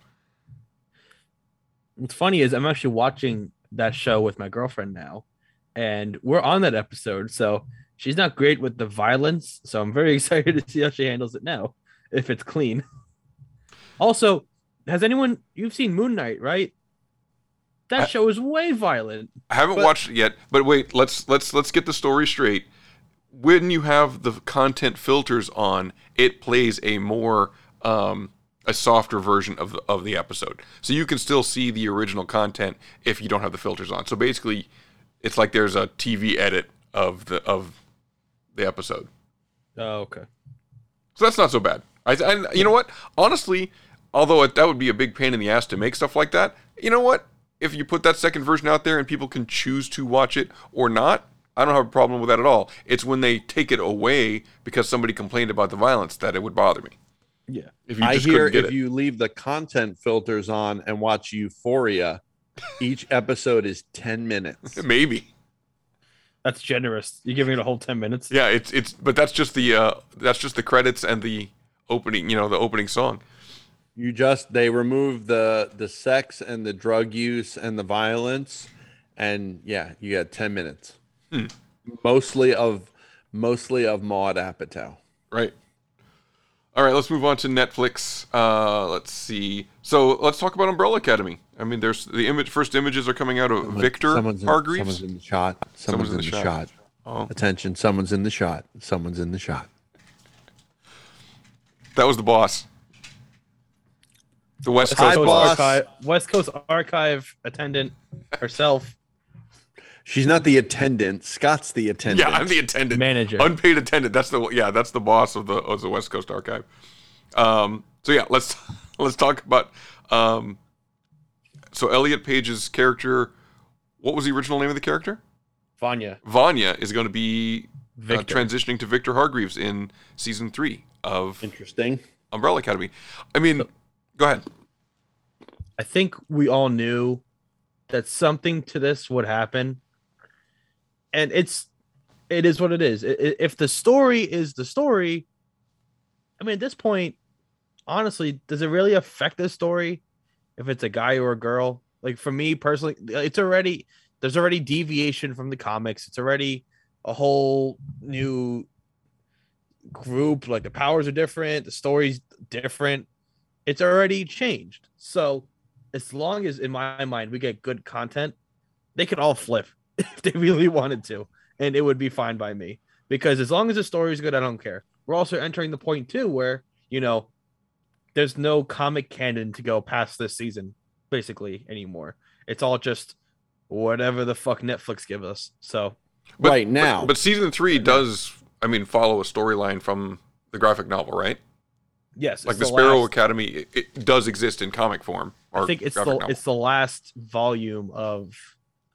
What's funny is I'm actually watching that show with my girlfriend now, and we're on that episode. So she's not great with the violence. So I'm very <laughs> excited to see how she handles it now, if it's clean. Also, has anyone you've seen Moon Knight, right? That I- show is way violent. I haven't But- watched it yet, but wait, let's let's let's get the story straight. When you have the content filters on, it plays a more um, a softer version of the, of the episode, so you can still see the original content if you don't have the filters on. So basically, it's like there's a TV edit of the of the episode. Oh, okay. So that's not so bad. I, I you know what? Honestly, although it, that would be a big pain in the ass to make stuff like that, you know what? If you put that second version out there and people can choose to watch it or not, I don't have a problem with that at all. It's when they take it away because somebody complained about the violence that it would bother me. Yeah. If you I hear get if it. you leave the content filters on and watch Euphoria, each episode is 10 minutes. <laughs> Maybe. That's generous. You're giving it a whole ten minutes. Yeah, it's it's but that's just the uh that's just the credits and the opening, you know, the opening song. You just they remove the the sex and the drug use and the violence and yeah, you got 10 minutes. Hmm. Mostly of mostly of Maude Apatow. Right. All right, let's move on to Netflix. Uh, let's see. So let's talk about Umbrella Academy. I mean, there's the image. First images are coming out of Victor someone's in, Hargreaves. Someone's in the shot. Someone's, in, the, shot. Oh. Attention, someone's in the shot. Someone's in the shot. That was the boss. The West West Coast Coast, boss. Archive, West Coast Archive attendant herself. She's not the attendant. Scott's the attendant. Yeah, I'm the attendant, Manager. unpaid attendant. That's the yeah, that's the boss of the of the West Coast Archive. Um, so yeah, let's <laughs> let's talk about. Um, so Elliot Page's character, what was the original name of the character? Vanya. Vanya is going to be uh, transitioning to Victor Hargreaves in season three of Interesting. Umbrella Academy. I mean, go ahead. I think we all knew that something to this would happen. And it's it is what it is. If the story is the story, I mean at this point, honestly, does it really affect the story if it's a guy or a girl? Like for me personally, it's already there's already deviation from the comics. It's already a whole new group. Like the powers are different, the story's different. It's already changed. So as long as in my mind we get good content, they could all flip <laughs> if they really wanted to, and it would be fine by me. Because as long as the story is good, I don't care. We're also entering the point too where you know there's no comic canon to go past this season, basically anymore. It's all just whatever the fuck Netflix give us. So But, right now. but, but season three does, I mean, follow a storyline from the graphic novel, right? yes, Like it's the Sparrow last- Academy, it, it does exist in comic form. Or I think it's the novel. it's the last volume of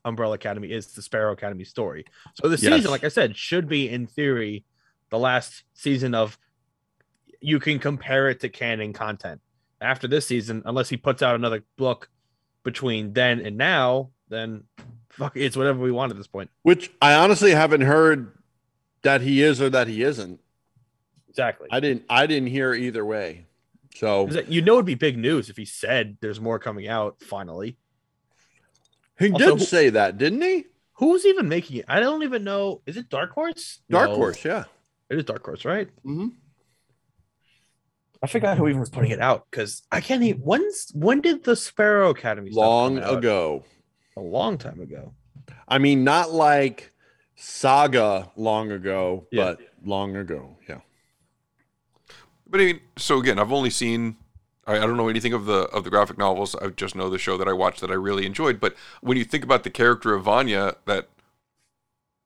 Umbrella Academy is the Sparrow Academy story. So the Yes. season, like I said, should be in theory the last season of you can compare it to canon content. After this season, unless he puts out another book between then and now, then fuck it's whatever we want at this point. Which I honestly haven't heard that he is or that he isn't. Exactly. I didn't I didn't hear either way. So You know it'd be big news if he said there's more coming out finally. he Also, did say that, didn't he? Who's even making it? I don't even know. Is it Dark Horse? Dark No. Horse, yeah. It is Dark Horse, right? Mm-hmm. I forgot who even was putting it out because I can't even. When's when did the Sparrow Academy Long ago. A long time ago. I mean, not like saga long ago, Yeah. but long ago. Yeah. But I mean, so again, I've only seen. I, I don't know anything of the of the graphic novels. I just know the show that I watched that I really enjoyed. But when you think about the character of Vanya, that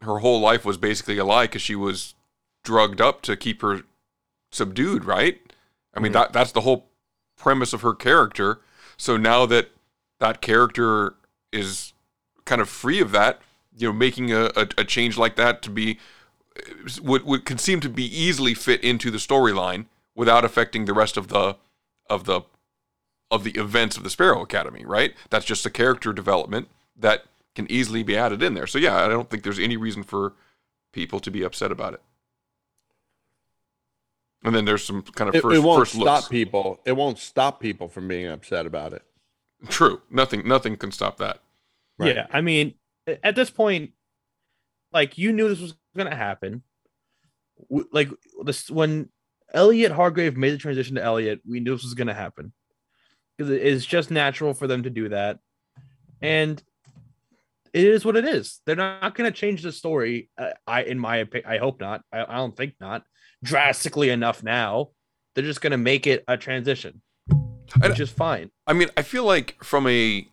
her whole life was basically a lie because she was drugged up to keep her subdued, right? I mean, mm-hmm. that that's the whole premise of her character. So now that that character is kind of free of that, you know, making a, a, a change like that to be would would could seem to be easily fit into the storyline without affecting the rest of the of the of the events of the Sparrow Academy, right? That's just a character development that can easily be added in there. So yeah, I don't think there's any reason for people to be upset about it. And then there's some kind of It, first it won't first stop looks. people. It won't stop people from being upset about it. True. Nothing nothing can stop that. Right. Yeah, I mean, a- at this point, like you knew this was going to happen. Like this when Elliot Hargrave made the transition to Elliot, we knew this was going to happen because it is just natural for them to do that, and it is what it is. They're not going to change the story. Uh, I, in my opinion, I hope not. I, I don't think not drastically enough. Now they're just going to make it a transition, which is fine. I mean, I feel like from a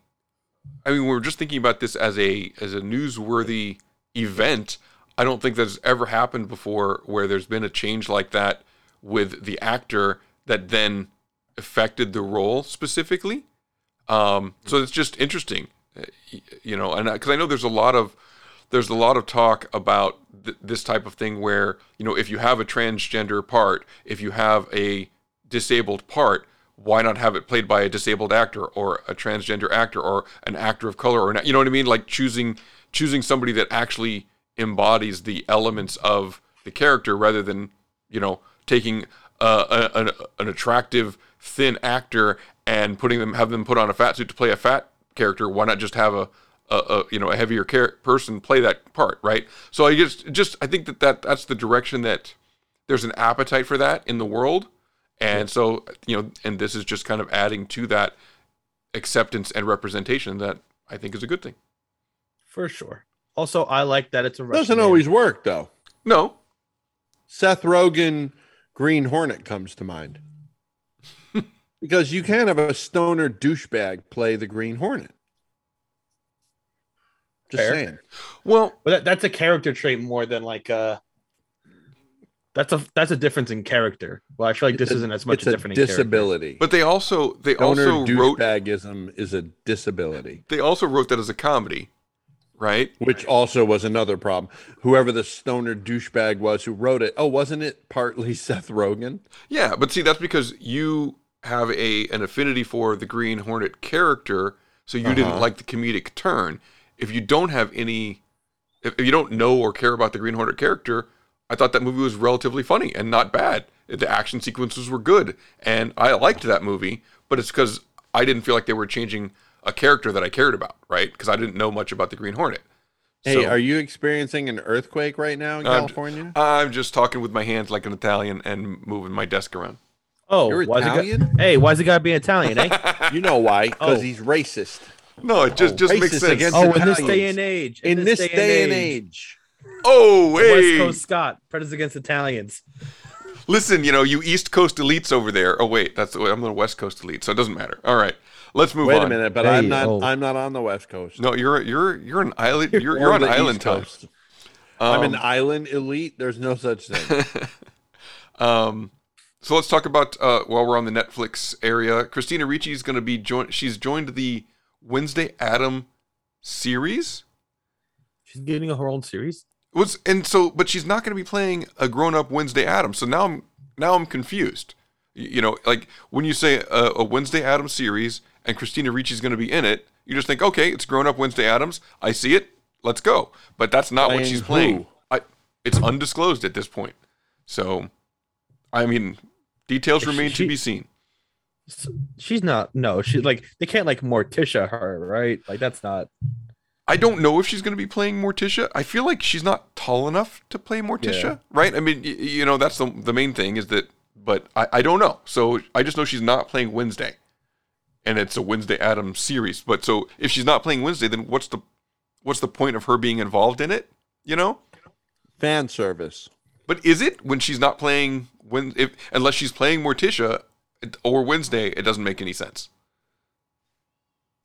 I mean, we're just thinking about this as a as a newsworthy event. I don't think that's ever happened before where there's been a change like that with the actor that then affected the role specifically. Um, so it's just interesting, uh, you know, and because I know there's a lot of there's a lot of talk about th- this type of thing where you know if you have a transgender part, if you have a disabled part, why not have it played by a disabled actor or a transgender actor or an actor of color or not, you know what I mean? Like choosing choosing somebody that actually embodies the elements of the character rather than you know taking uh, a, an, an attractive thin actor and putting them have them put on a fat suit to play a fat character. Why not just have a a, a you know a heavier person play that part, right? So I just just I think that, that that's the direction that there's an appetite for that in the world, and so you know, and this is just kind of adding to that acceptance and representation that I think is a good thing. For sure. Also, I like that it's a Russian Doesn't name. always work though. No, Seth Rogen, Green Hornet comes to mind. <laughs> because you can't have a stoner douchebag play the Green Hornet. Just Fair. saying. Well, but that, that's a character trait more than like uh that's a that's a difference in character. Well, I feel like this It's isn't as much a a different in character. disability. but they also they Stoner also wrote douchebagism is a disability, they also wrote that as a comedy, right? which also was another problem. Whoever the stoner douchebag was who wrote it, oh, wasn't it partly <laughs> Seth Rogen? Yeah, but see, that's because you have a an affinity for the Green Hornet character, so you didn't Uh-huh. like the comedic turn. If you don't have any, if, if you don't know or care about the Green Hornet character, I thought that movie was relatively funny and not bad. The action sequences were good, and I liked that movie. But it's because I didn't feel like they were changing a character that I cared about, right? Because I didn't know much about the Green Hornet. Hey, So- are you experiencing an earthquake right now in I'm- California? I'm just talking with my hands like an Italian and moving my desk around. Oh, You're why's it got- Italian? hey, why's it gotta be Italian, eh? <laughs> you know why? Because Oh. he's racist. No, it just Oh, just makes sense. against oh, in this day and age. In this day and age. Oh, West! Coast Scott, prejudice against Italians. Listen, you know, you East Coast elites over there. Oh wait, that's the way I'm the West Coast elite, so it doesn't matter. All right, let's move Wait on. a minute, but Hey, I'm not. oh. I'm not on the West Coast. No, you're you're you're an island. You're you're on the island East time. Coast. I'm an Um, island elite. There's no such thing. <laughs> Um, so let's talk about uh, while we're on the Netflix area. Christina Ricci is going to be joined. She's joined the Wednesday Adam series. She's getting her own series. Was and so, but she's not going to be playing a grown-up Wednesday Adam. So now I'm now I'm confused. You know, like when you say a, a Wednesday Adam series and Christina Ricci is going to be in it, you just think, okay, it's grown-up Wednesday Addams. I see it. Let's go. But that's not what Playing she's who? playing. I, it's undisclosed at this point. So, I mean, details She- remain she- to be seen. She's not. No, she's like they can't like Morticia her, right? Like that's not. I don't know if she's going to be playing Morticia. I feel like she's not tall enough to play Morticia, Yeah. right? I mean, y- you know, that's the the main thing is that, but I, I don't know. So I just know she's not playing Wednesday, and it's a Wednesday Addams series. But so if she's not playing Wednesday, then what's the what's the point of her being involved in it? You know. Fan service. But is it when she's not playing when if unless she's playing Morticia or Wednesday, it doesn't make any sense.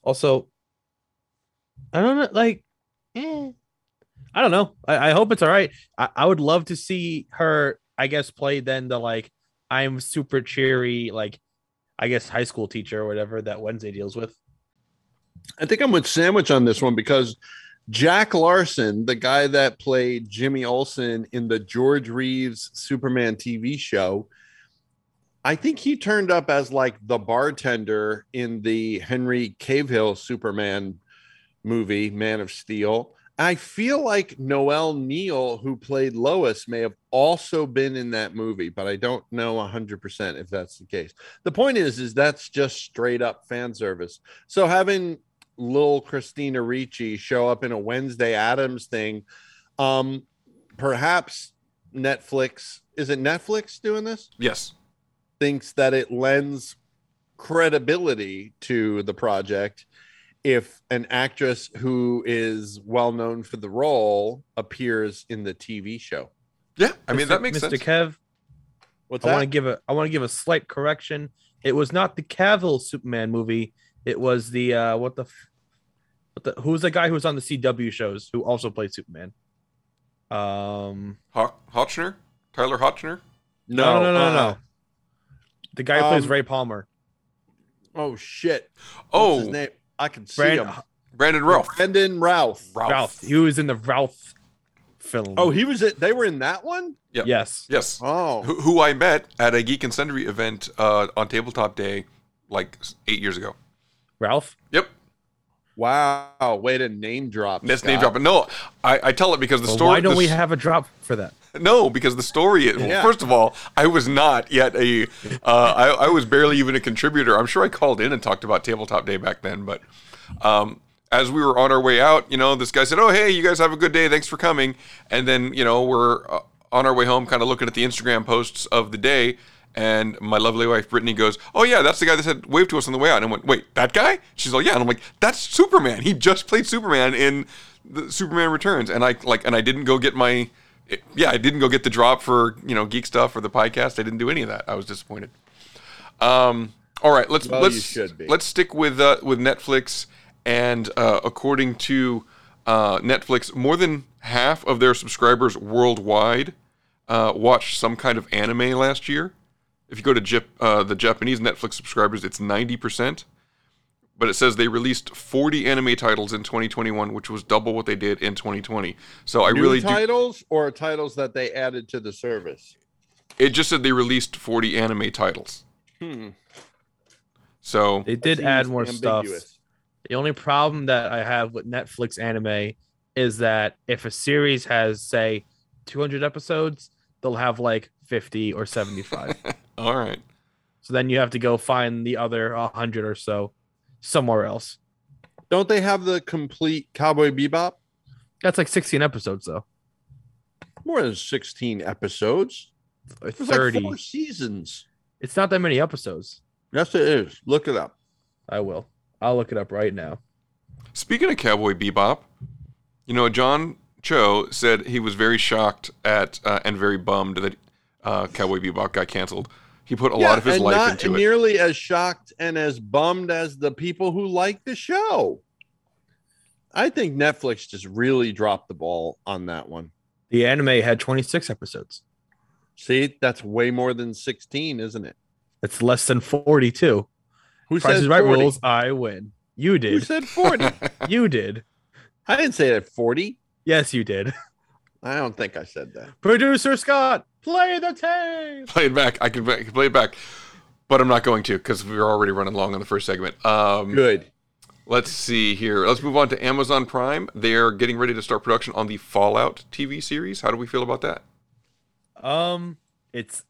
Also, I don't know. Like, eh, I don't know. I, I hope it's all right. I, I would love to see her. I guess play then the like I'm super cheery like I guess high school teacher or whatever that Wednesday deals with. I think I'm with Sandwich on this one because Jack Larson, the guy that played Jimmy Olsen in the George Reeves Superman TV show, I think he turned up as like the bartender in the Henry Cavill Superman movie, Man of Steel. I feel like Noel Neill, who played Lois, may have also been in that movie, but I don't know 100% if that's the case. The point is, is that's just straight up fan service. So having little Christina Ricci show up in a Wednesday Addams thing, um, perhaps Netflix, is it Netflix doing this? Yes. Thinks that it lends credibility to the project if an actress who is well known for the role appears in the TV show. Yeah, I mean Mr. that makes Mr. sense. Mr. Kev. What's I want to give a I want to give a slight correction. It was not the Cavill Superman movie. It was the uh what the f- what the who's the guy who was on the CW shows who also played Superman? Um Ho- Hotchner, Tyler Hotchner. no no no no, no. uh, The guy who plays um, Ray Palmer. Oh shit! What's Oh, his name? I can see Brand- him. Brandon Routh. Brandon Routh. Ralph. He was in the Ralph film. Oh, he was it. They were in that one. Yep. yes. Yes. Oh, Who, who I met at a Geek and Sundry event uh, on Tabletop Day, like eight years ago. Ralph. Yep. wow! Way to name drop. That's name Scott. dropping. No, I, I tell it because the Well, story. why don't the we have a drop for that? No, because the story. Is, well, Yeah. first of all, I was not yet a. Uh, I, I was barely even a contributor. I'm sure I called in and talked about Tabletop Day back then, but um, as we were on our way out, you know, this guy said, "Oh, hey, you guys have a good day. Thanks for coming." And then, you know, we're uh, on our way home, kind of looking at the Instagram posts of the day. And my lovely wife Brittany goes, "Oh yeah, that's the guy that said wave to us on the way out." And I went, "Wait, that guy?" She's like, "Yeah." And I'm like, "That's Superman. He just played Superman in the Superman Returns." And I like, and I didn't go get my, yeah, I didn't go get the drop for you know geek stuff or the podcast. I didn't do any of that. I was disappointed. Um, all right, let's Well, let's you should be. let's stick with uh, with Netflix. And uh, according to uh, Netflix, more than half of their subscribers worldwide uh, watched some kind of anime last year. If you go to Jap- uh, the Japanese Netflix subscribers, it's ninety percent. But it says they released 40 anime titles in 2021, which was double what they did in 2020. So I New really do. titles or titles that they added to the service. It just said they released 40 anime titles. Hmm. So They did add more stuff. The only problem that I have with Netflix anime is that if a series has, say, 200 episodes, they'll have like 50 or 75. <laughs> all right. so then you have to go find the other 100 or so somewhere else. Don't they have the complete Cowboy Bebop? That's like 16 episodes, though. More than 16 episodes. Or There's 30. like four seasons. It's not that many episodes. Yes, it is. Look it up. I will. I'll look it up right now. Speaking of Cowboy Bebop, you know, John Cho said he was very shocked at uh, and very bummed that uh, Cowboy Bebop got canceled. He put a lot of his and life not into it. nearly as shocked and as bummed as the people who like the show. I think Netflix just really dropped the ball on that one. The anime had 26 episodes. See, that's way more than 16, isn't it? It's less than 42. Who Price said is right 40? rules. I win. You did. Who said 40? <laughs> You did. I didn't say that 40. Yes, you did. I don't think I said that. Producer Scott, play the tape. play it back. I can, I can play it back, but I'm not going to because we're already running long on the first segment. Um, Good. Let's see here. Let's move on to Amazon Prime. They're getting ready to start production on the Fallout TV series. How do we feel about that? Um, it's.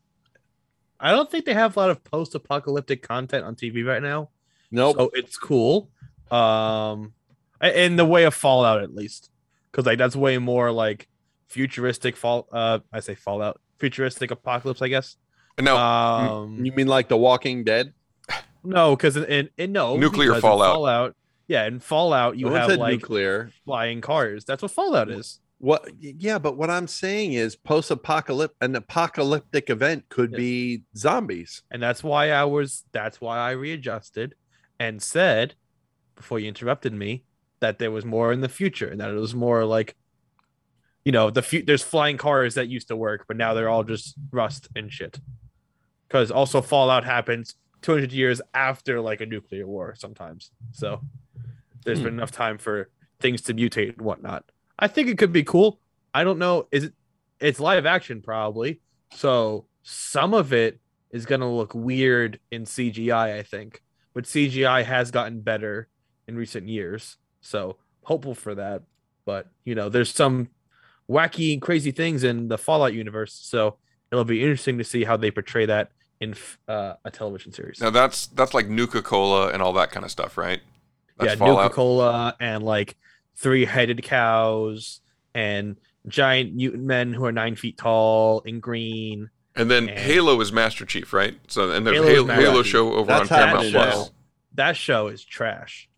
I don't think they have a lot of post-apocalyptic content on TV right now. Nope. So it's cool. Um, in the way of Fallout, at least, because like that's way more like futuristic fall. Uh, I say Fallout, futuristic apocalypse, I guess. No, Um, You mean like The Walking Dead? no, because in, in, in no Nuclear Fallout. Fallout. Yeah, in Fallout you No have like nuclear. flying cars. That's what Fallout is. What? Yeah, but what I'm saying is, post-apocalyptic, an apocalyptic event could be zombies. and that's why I was that's why I readjusted and said before you interrupted me that there was more in the future and that it was more like you know the fu- there's flying cars that used to work but now they're all just rust and shit because also fallout happens 200 years after like a nuclear war sometimes so there's hmm. been enough time for things to mutate and whatnot. I think it could be cool. I don't know. Is it? It's live action probably, so some of it is gonna look weird in CGI. I think, but CGI has gotten better in recent years, so hopeful for that. But you know, there's some wacky, and crazy things in the Fallout universe, so it'll be interesting to see how they portray that in uh, a television series. Now that's that's like Nuka Cola and all that kind of stuff, right? That's yeah, Nuka Cola and like three-headed cows and giant mutant men who are nine feet tall in green. And then and Halo is Master Chief, right? So and there's Halo, Halo, Halo show over That's on Paramount Plus. That show is trash.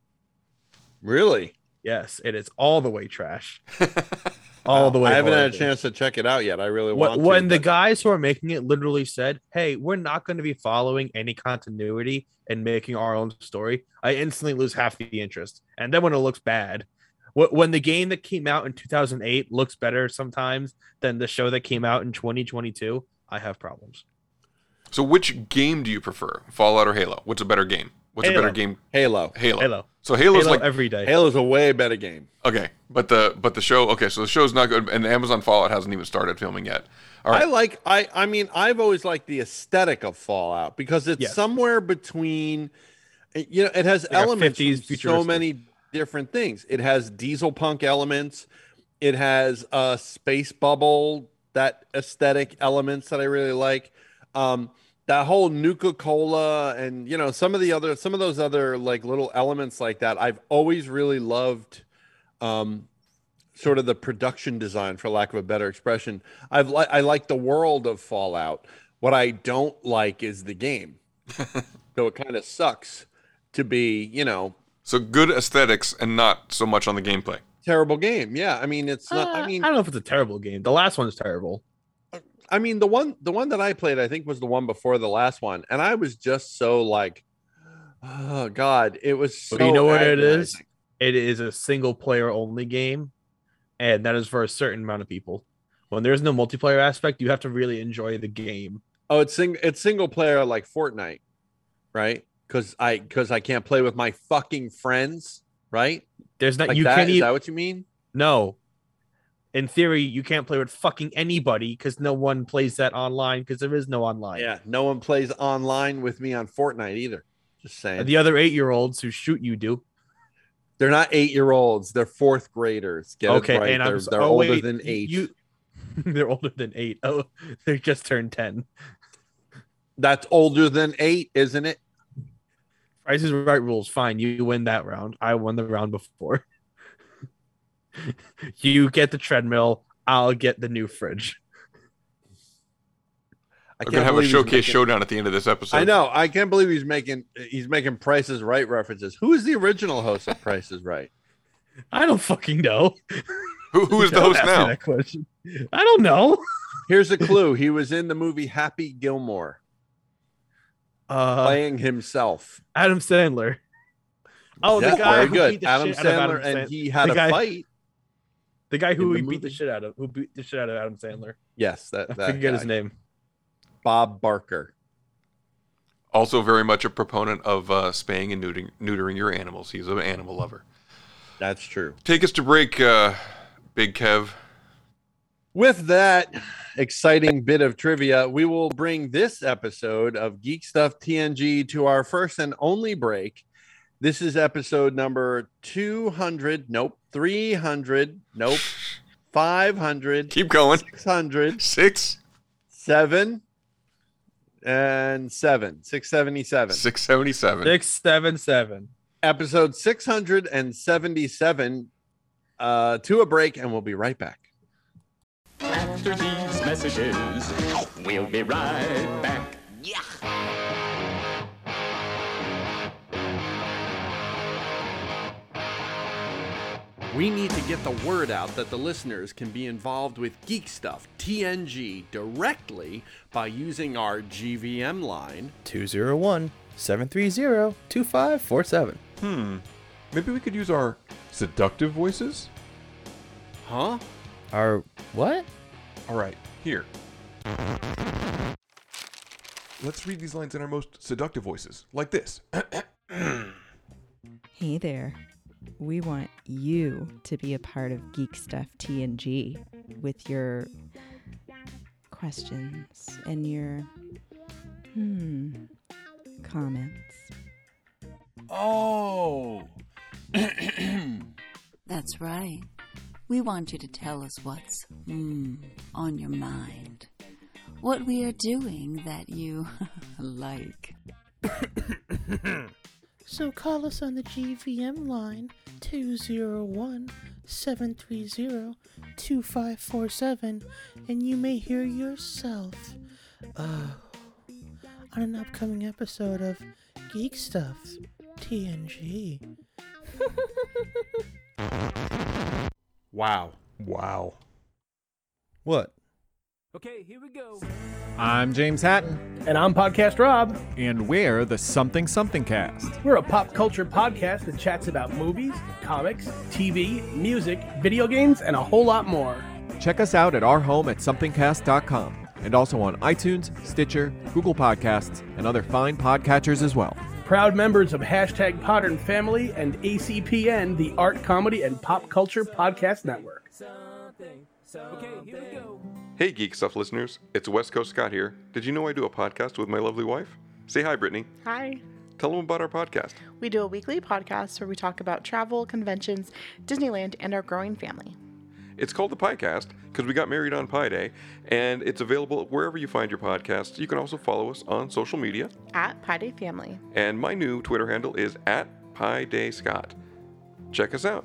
Really? Yes, it is all the way trash. <laughs> all the way. I haven't horrible. had a chance to check it out yet. I really want. When, to, the guys who are making it literally said, "Hey, we're not going to be following any continuity and making our own story," I instantly lose half the interest. And then when it looks bad, when the game that came out in 2008 looks better sometimes than the show that came out in 2022, I have problems. So, which game do you prefer, Fallout or Halo? What's a better game? What's Halo. a better game? Halo. Halo. Halo. So Halo's Halo like every day. Halo's a way better game. Okay, but the but the show. Okay, so the show's not good, and the Amazon Fallout hasn't even started filming yet. All right. I like. I. I mean, I've always liked the aesthetic of Fallout because it's Yes. somewhere between. You know, it has Like elements 50s from so many different things. It has diesel punk elements. It has a space bubble that aesthetic elements that I really like. Um, that whole Nuka Cola and you know some of the other some of those other like little elements like that. I've always really loved. Um, sort of the production design, for lack of a better expression. I've li- I like the world of Fallout. What I don't like is the game. <laughs> so it kind of sucks to be, you know, So good aesthetics and not so much on the gameplay. terrible game. Yeah, I mean it's not. Uh, I mean, I don't know if it's a terrible game. The last one's terrible. I mean the one the one that I played, I think was the one before the last one, and I was just so like, oh god, it was. So you know what it is? It is a single player only game, and that is for a certain amount of people. When there's no multiplayer aspect, you have to really enjoy the game. Oh, it's sing it's single player like Fortnite, right? Because I because I can't play with my fucking friends, right? There's not Like you that? can't Is even that what you mean? no. In theory, you can't play with fucking anybody because no one plays that online because there is no online. Yeah, no one plays online with me on Fortnite either. Just saying. The other eight year olds who shoot you do. They're not eight year olds. They're fourth graders. Get okay, right. and they're I'm they're oh, older wait, than eight. You, <laughs> they're older than eight. Oh, <laughs> they just turned ten. That's older than eight, isn't it? Price is right rules. Fine, you win that round. I won the round before. <laughs> you get the treadmill. I'll get the new fridge. I We're gonna have a showcase making- showdown at the end of this episode. I know. I can't believe he's making he's making Prices Right references. Who is the original host of Prices Right? I don't fucking know. Who, who is the host now? That question. I don't know. Here's a clue. He was in the movie Happy Gilmore, Uh, playing himself. Adam Sandler. Oh, Yeah, the guy very who good. beat the Adam shit out of Sandler, and he had the a guy- fight. The guy who in the beat the shit out of, who beat the shit out of Adam Sandler. Yes, that, I that forget his name. Bob Barker. Also, very much a proponent of uh, spaying and neutering, neutering your animals. He's an animal lover. That's true. Take us to break, uh, Big Kev. With that exciting bit of trivia, we will bring this episode of Geek Stuff TNG to our first and only break. This is episode number 200. Nope. 300. Nope. 500. Keep going. 600. Six. Seven. And seven. 677. 677. Six seven seven. Episode 677. Uh, to a break, and we'll be right back. After these messages, we'll be right back. We need to get the word out that the listeners can be involved with Geek Stuff TNG directly by using our GVM line. 201 730 2547. Hmm. Maybe we could use our seductive voices? Huh? Our what? All right, here. Let's read these lines in our most seductive voices, like this. <clears throat> Hey there. We want you to be a part of Geek Stuff TNG with your questions and your hmm comments. Oh. That's right. We want you to tell us what's mm, on your mind. What we are doing that you like. So call us on the GVM line 201 730 2547 and you may hear yourself uh, on an upcoming episode of Geek Stuff TNG. <laughs> Wow. Wow. What? Okay, here we go. I'm James Hatton. And I'm Podcast Rob. And we're the Something Something Cast. We're a pop culture podcast that chats about movies, comics, TV, music, video games, and a whole lot more. Check us out at our home at somethingcast.com and also on iTunes, Stitcher, Google Podcasts, and other fine podcatchers as well. Proud members of hashtag Podern Family and ACPN, the Art, Comedy, and Pop Culture Podcast Network. Okay, here we go. Hey, Geek Stuff listeners. It's West Coast Scott here. Did you know I do a podcast with my lovely wife? Say hi, Brittany. Hi. Tell them about our podcast. We do a weekly podcast where we talk about travel, conventions, Disneyland, and our growing family. It's called the Piecast because we got married on Pi Day, and it's available wherever you find your podcasts. You can also follow us on social media. At Pi Day Family. And my new Twitter handle is at Pi Day Scott. Check us out.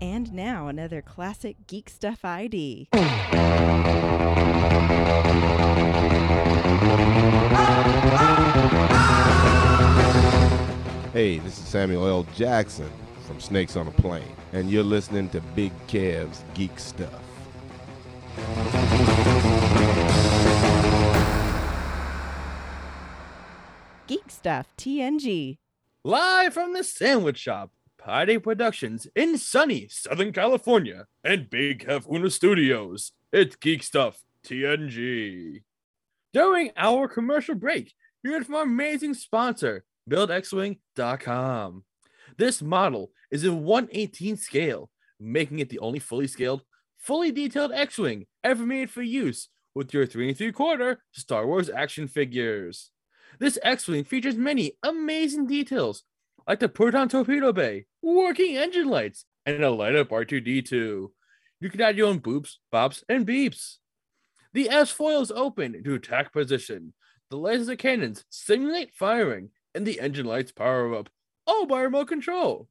And now another classic Geek Stuff ID. Hey, this is Samuel L. Jackson from Snakes on a Plane, and you're listening to Big Kev's Geek Stuff. Geek Stuff TNG. Live from the Sandwich Shop, Pi Day Productions in sunny Southern California and Big Hefuna Studios. It's Geek Stuff TNG. During our commercial break, you heard from our amazing sponsor, BuildXWing.com. This model is in 118 scale, making it the only fully scaled, fully detailed X-Wing ever made for use with your 3 and 3 quarter Star Wars action figures. This X-Wing features many amazing details, like the proton torpedo bay, working engine lights, and a light up R2D2. You can add your own boops, bops, and beeps. The S foil is open to attack position. The laser cannons simulate firing, and the engine lights power up, all by remote control.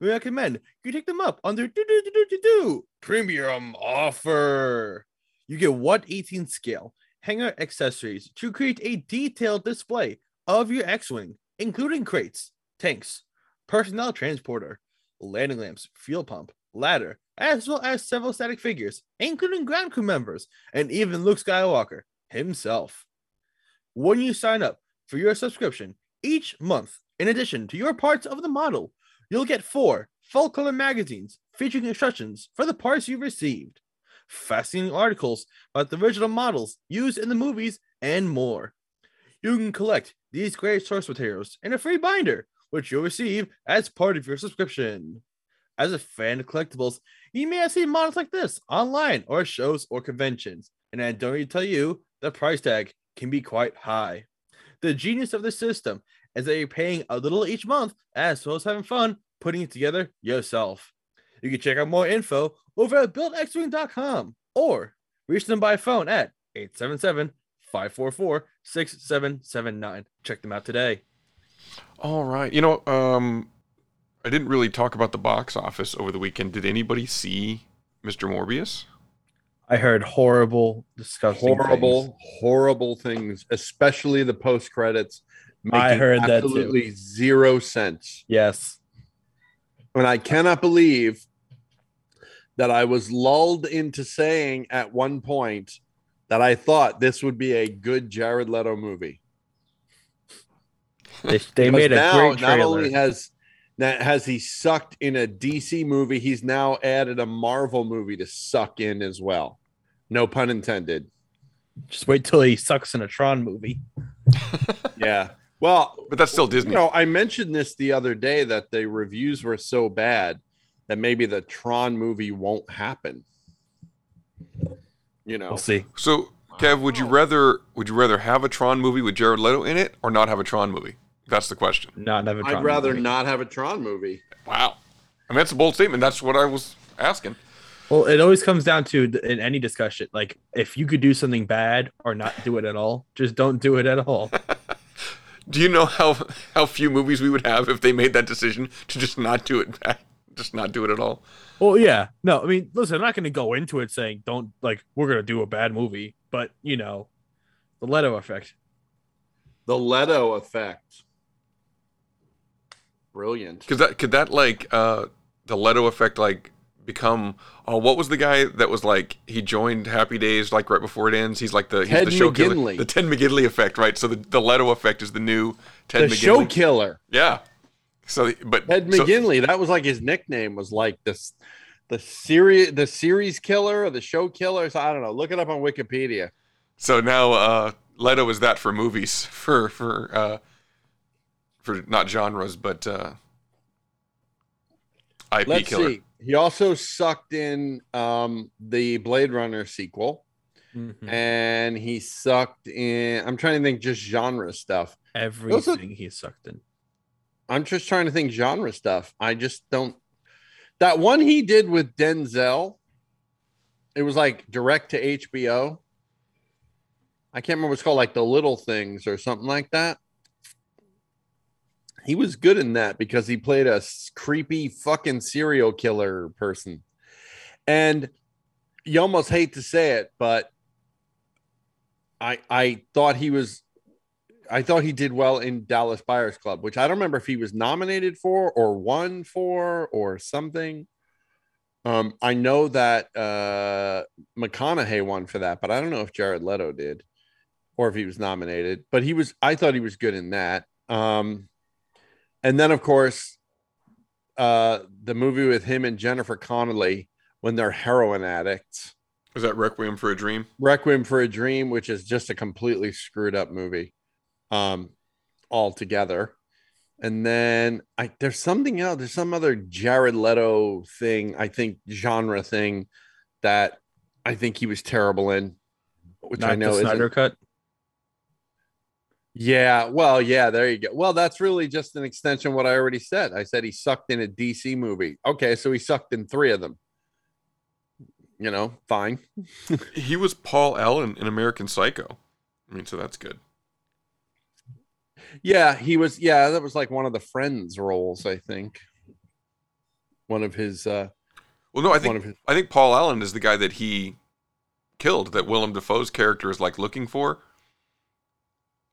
We recommend you take them up on their do do do do do premium offer. You get 118 scale hanger accessories to create a detailed display of your X-wing, including crates, tanks, personnel transporter, landing lamps, fuel pump, ladder, as well as several static figures, including ground crew members, and even Luke Skywalker himself. When you sign up for your subscription each month, in addition to your parts of the model, you'll get four full color magazines featuring instructions for the parts you've received, fascinating articles about the original models used in the movies, and more. You can collect these great source materials in a free binder, which you'll receive as part of your subscription. As a fan of collectibles, you may have seen models like this online or at shows or conventions, and I don't need to tell you the price tag can be quite high. The genius of the system is that you're paying a little each month as well as having fun putting it together yourself. You can check out more info over at buildxwing.com or reach them by phone at 877 544 6779. Check them out today. All right. You know, um, I didn't really talk about the box office over the weekend. Did anybody see Mr. Morbius? I heard horrible, disgusting, horrible, things. horrible things, especially the post credits. I heard that too. absolutely zero sense. Yes, and I cannot believe that I was lulled into saying at one point that I thought this would be a good Jared Leto movie. They, they made a now, great Not only has that has he sucked in a DC movie, he's now added a Marvel movie to suck in as well. No pun intended. Just wait till he sucks in a Tron movie. <laughs> Yeah. Well, but that's still Disney. You know, I mentioned this the other day that the reviews were so bad that maybe the Tron movie won't happen. You know, We'll see. So, Kev, would you rather would you rather have a Tron movie with Jared Leto in it or not have a Tron movie? That's the question. Not have a I'd rather not have a Tron movie. Wow. I mean, that's a bold statement. That's what I was asking. Well, it always comes down to in any discussion, like if you could do something bad or not do it at all, just don't do it at all. <laughs> Do you know how how few movies we would have if they made that decision to just not do it back, just not do it at all? well, yeah, no, I mean, listen, I'm not going to go into it saying don't like we're going to do a bad movie, but you know, the Leto effect. The Leto effect. Brilliant. Could that could that like uh the Leto effect like become oh what was the guy that was like he joined Happy Days like right before it ends? He's like the he's Ted the show killer. The Ted McGinley effect, right? So the, the Leto effect is the new Ted the McGinley. show killer. Yeah. So but Ted so- McGinley, that was like his nickname was like this the series the series killer or the show killer. So I don't know. Look it up on Wikipedia. So now uh Leto is that for movies <laughs> for for uh for not genres but uh IP Let's killer. see. He also sucked in um the Blade Runner sequel. Mm-hmm. And he sucked in I'm trying to think just genre stuff. Everything he sucked in. I'm just trying to think genre stuff. I just don't. That one he did with Denzel, it was like direct to HBO. I can't remember what it's called, like The Little Things or something like that. He was good in that because he played a creepy fucking serial killer person. And you almost hate to say it, but I I thought he was I thought he did well in Dallas Buyers Club, which I don't remember if he was nominated for or won for or something. Um, I know that uh, McConaughey won for that, but I don't know if Jared Leto did or if he was nominated. But he was, I thought he was good in that. Um, and then, of course, uh, the movie with him and Jennifer Connelly when they're heroin addicts. Is that Requiem for a Dream? Requiem for a Dream, which is just a completely screwed up movie um altogether. And then I there's something else, there's some other Jared Leto thing, I think genre thing that I think he was terrible in, which Not I know isn't- Snyder cut. Yeah, well, yeah, there you go. Well, that's really just an extension of what I already said. I said he sucked in a DC movie. Okay, so he sucked in three of them. You know, fine. <laughs> He was Paul Allen in American Psycho. I mean, so that's good. Yeah, he was. Yeah, that was like one of the Friends roles, I think. One of his. uh Well, no, I think his. I think Paul Allen is the guy that he killed. That Willem Dafoe's character is like looking for.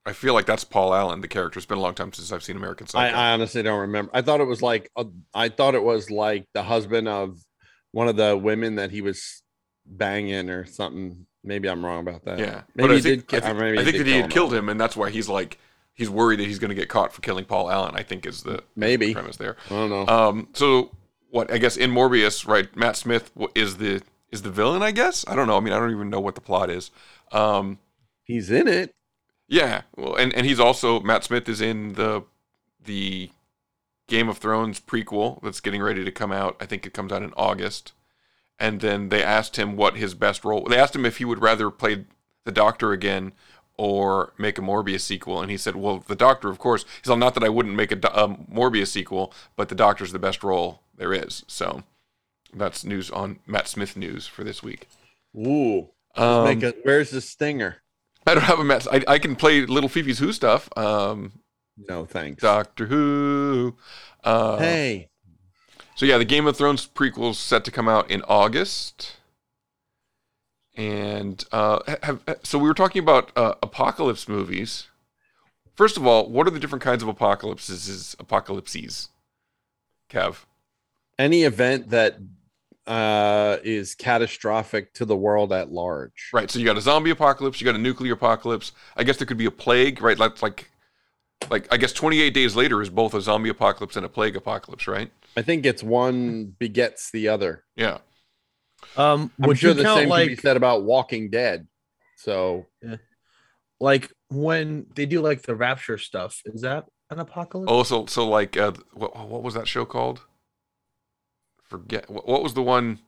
I feel like that's Paul Allen, the character. It's been a long time since I've seen American I, Psycho. I honestly don't remember. I thought it was like uh, I thought it was like the husband of one of the women that he was banging or something. Maybe I'm wrong about that. yeah, maybe but I he think, did. I think, I think did that he had him. killed him, and that's why he's like he's worried that he's going to get caught for killing Paul Allen. I think is the Maybe. premise there. I don't know. Um, so what? I guess in Morbius, right? Matt Smith is the is the villain. I guess I don't know. I mean, I don't even know what the plot is. Um, He's in it. Yeah. Well, and and he's also Matt Smith is in the the Game of Thrones prequel that's getting ready to come out. I think it comes out in August. And then they asked him what his best role. They asked him if he would rather play the Doctor again or make a Morbius sequel. And he said, "Well, the Doctor, of course." He said, "Not that I wouldn't make a, a Morbius sequel, but the Doctor's the best role there is." So that's news on Matt Smith news for this week. Ooh. Um, Make a, where's the stinger? <laughs> I don't have a mess. I, I can play Little Fifi's Who stuff. Um, no thanks. Doctor Who. Uh, Hey. So yeah, the Game of Thrones prequel's set to come out in August. And uh, have, so we were talking about uh, apocalypse movies. First of all, what are the different kinds of apocalypses? Apocalypses, Kev. Any event that uh, is catastrophic to the world at large. Right. So you got a zombie apocalypse. You got a nuclear apocalypse. I guess there could be a plague. Right. Like like like I guess 28 days later is both a zombie apocalypse and a plague apocalypse. Right. I think it's one begets the other. Yeah. Um, I'm would sure you the same like can be said about Walking Dead. So like when they do like the rapture stuff? Is that an apocalypse? Oh, so so like uh, what what was that show called? Forget what, was the one?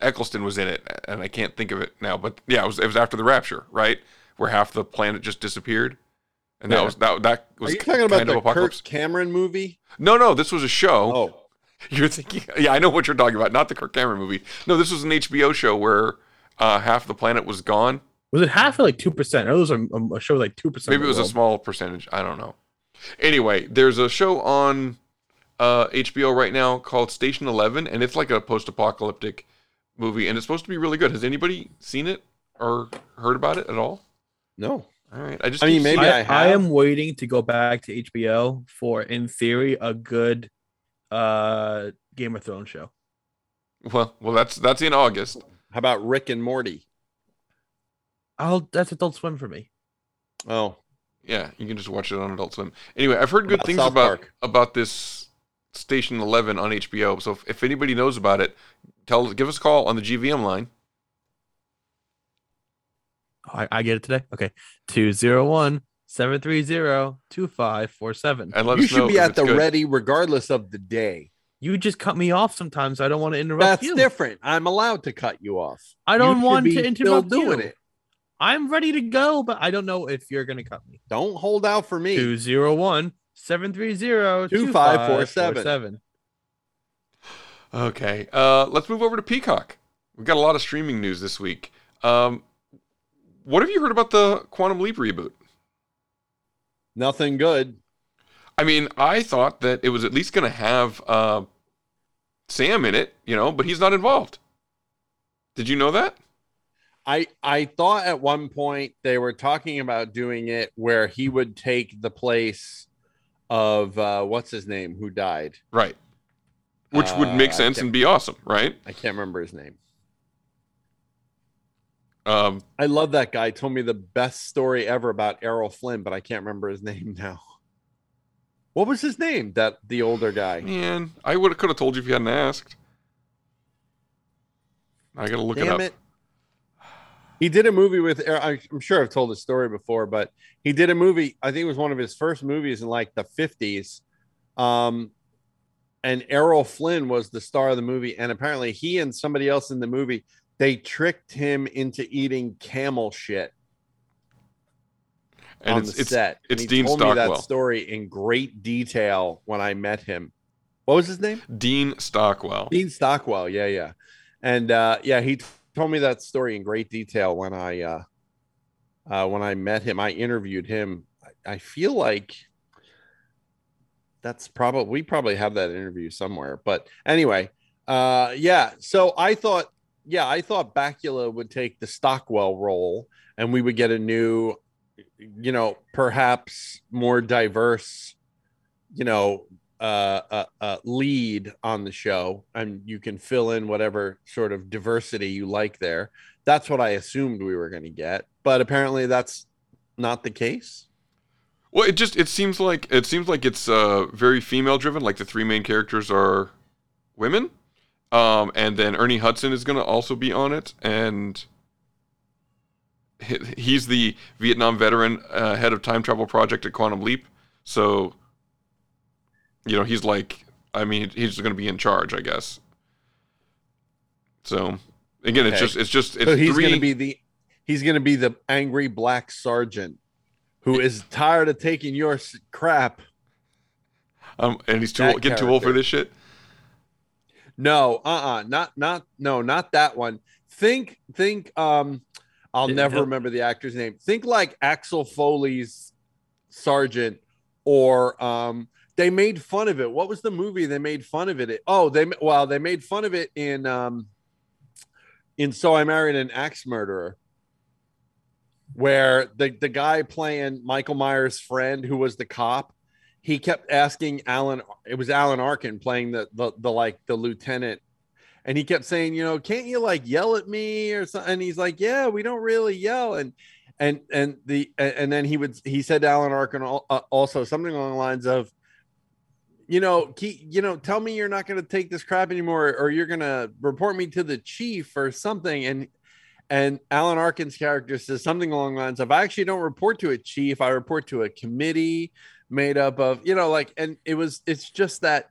Eccleston was in it, and I can't think of it now. But yeah, it was it was after the rapture, right? Where half the planet just disappeared, and that was that that was Are you talking about the apocalypse. Kirk Cameron movie? No, no, this was a show. Oh, <laughs> you're thinking? Yeah, I know what you're talking about. Not the Kirk Cameron movie. No, this was an HBO show where uh, half the planet was gone. Was it half or like two percent? It was a, a show like two percent. Maybe it was a small percentage. I don't know. Anyway, there's a show on uh, HBO right now called Station Eleven, and it's like a post-apocalyptic movie, and it's supposed to be really good. Has anybody seen it or heard about it at all? No. All right. I just I mean, maybe seeing- I have. am waiting to go back to HBO for, in theory, a good uh Game of Thrones show. Well, well, that's that's in August. How about Rick and Morty? I'll that's Adult Swim for me. Oh, Yeah, you can just watch it on Adult Swim. Anyway, I've heard good about things South about Park? about this Station Eleven on HBO. So if, if anybody knows about it, tell give us a call on the GVM line. I, I get it today. Okay. 201 730 2547. And let you us know should be at the good. ready regardless of the day. You just cut me off sometimes. I don't want to interrupt That's you. different. I'm allowed to cut you off. I don't You should want be to still interrupt doing you. it. I'm ready to go, but I don't know if you're going to cut me. Don't hold out for me. 201 730 2547. Okay, uh, let's move over to Peacock. We've got a lot of streaming news this week. Um, what have you heard about the Quantum Leap reboot? Nothing good. I mean, I thought that it was at least going to have uh, Sam in it, you know, but he's not involved. Did you know that? I I thought at one point they were talking about doing it where he would take the place of uh, what's his name who died. Right. Which would Uh, make sense and be awesome, right? I can't remember his name. Um, I love that guy. Told me the best story ever about Errol Flynn, but I can't remember his <laughs> name now. What was his name? That the older guy. man, I would have could have told you if you hadn't asked. I gotta look it up. it. He did a movie with. Er, I'm sure I've told the story before, but he did a movie. I think it was one of his first movies in like the 50s. Um, and Errol Flynn was the star of the movie, and apparently he and somebody else in the movie they tricked him into eating camel shit And on it's- the it's- set. it's and he Dean told me that story in great detail when I met him. What was his name? Dean Stockwell. Dean Stockwell. Yeah, yeah, and uh, yeah, he told me that story in great detail when I uh, uh, when I met him. I interviewed him. I, I feel like that's probably we probably have that interview somewhere. But anyway, uh, yeah. So I thought, yeah, I thought Bakula would take the Stockwell role, and we would get a new, you know, perhaps more diverse, you know, uh, uh, uh, lead on the show, and you can fill in whatever sort of diversity you like there. That's what I assumed we were going to get, but apparently that's not the case. Well, it just it seems like it seems like it's uh, very female driven. Like the three main characters are women, um, and then Ernie Hudson is going to also be on it, and he's the Vietnam veteran, uh, head of time travel project at Quantum Leap. So, you know, he's like, I mean, he's going to be in charge, I guess. So, again, it's just it's just it's so he's three. going to be the He's going to be the angry black sergeant who is tired of taking your crap. Um, and he's too That old, getting too old for this shit. No, uh-uh, not not no, not that one. Think think um I'll Didn't never help. remember the actor's name. Think like Axel Foley's sergeant or um they made fun of it. What was the movie they made fun of it? Oh, they well, they made fun of it in um in So I Married an Axe Murderer. Where the the guy playing Michael Myers' friend who was the cop, he kept asking Alan it was Alan Arkin playing the the, the like the lieutenant and he kept saying you know can't you like yell at me or something and he's like yeah we don't really yell and and and the and then he would he said to Alan Arkin uh, also something along the lines of you know keep, you know tell me you're not going to take this crap anymore or you're going to report me to the chief or something and and Alan Arkin's character says something along the lines of, I actually don't report to a chief. I report to a committee made up of, you know, like, and it was, it's just that,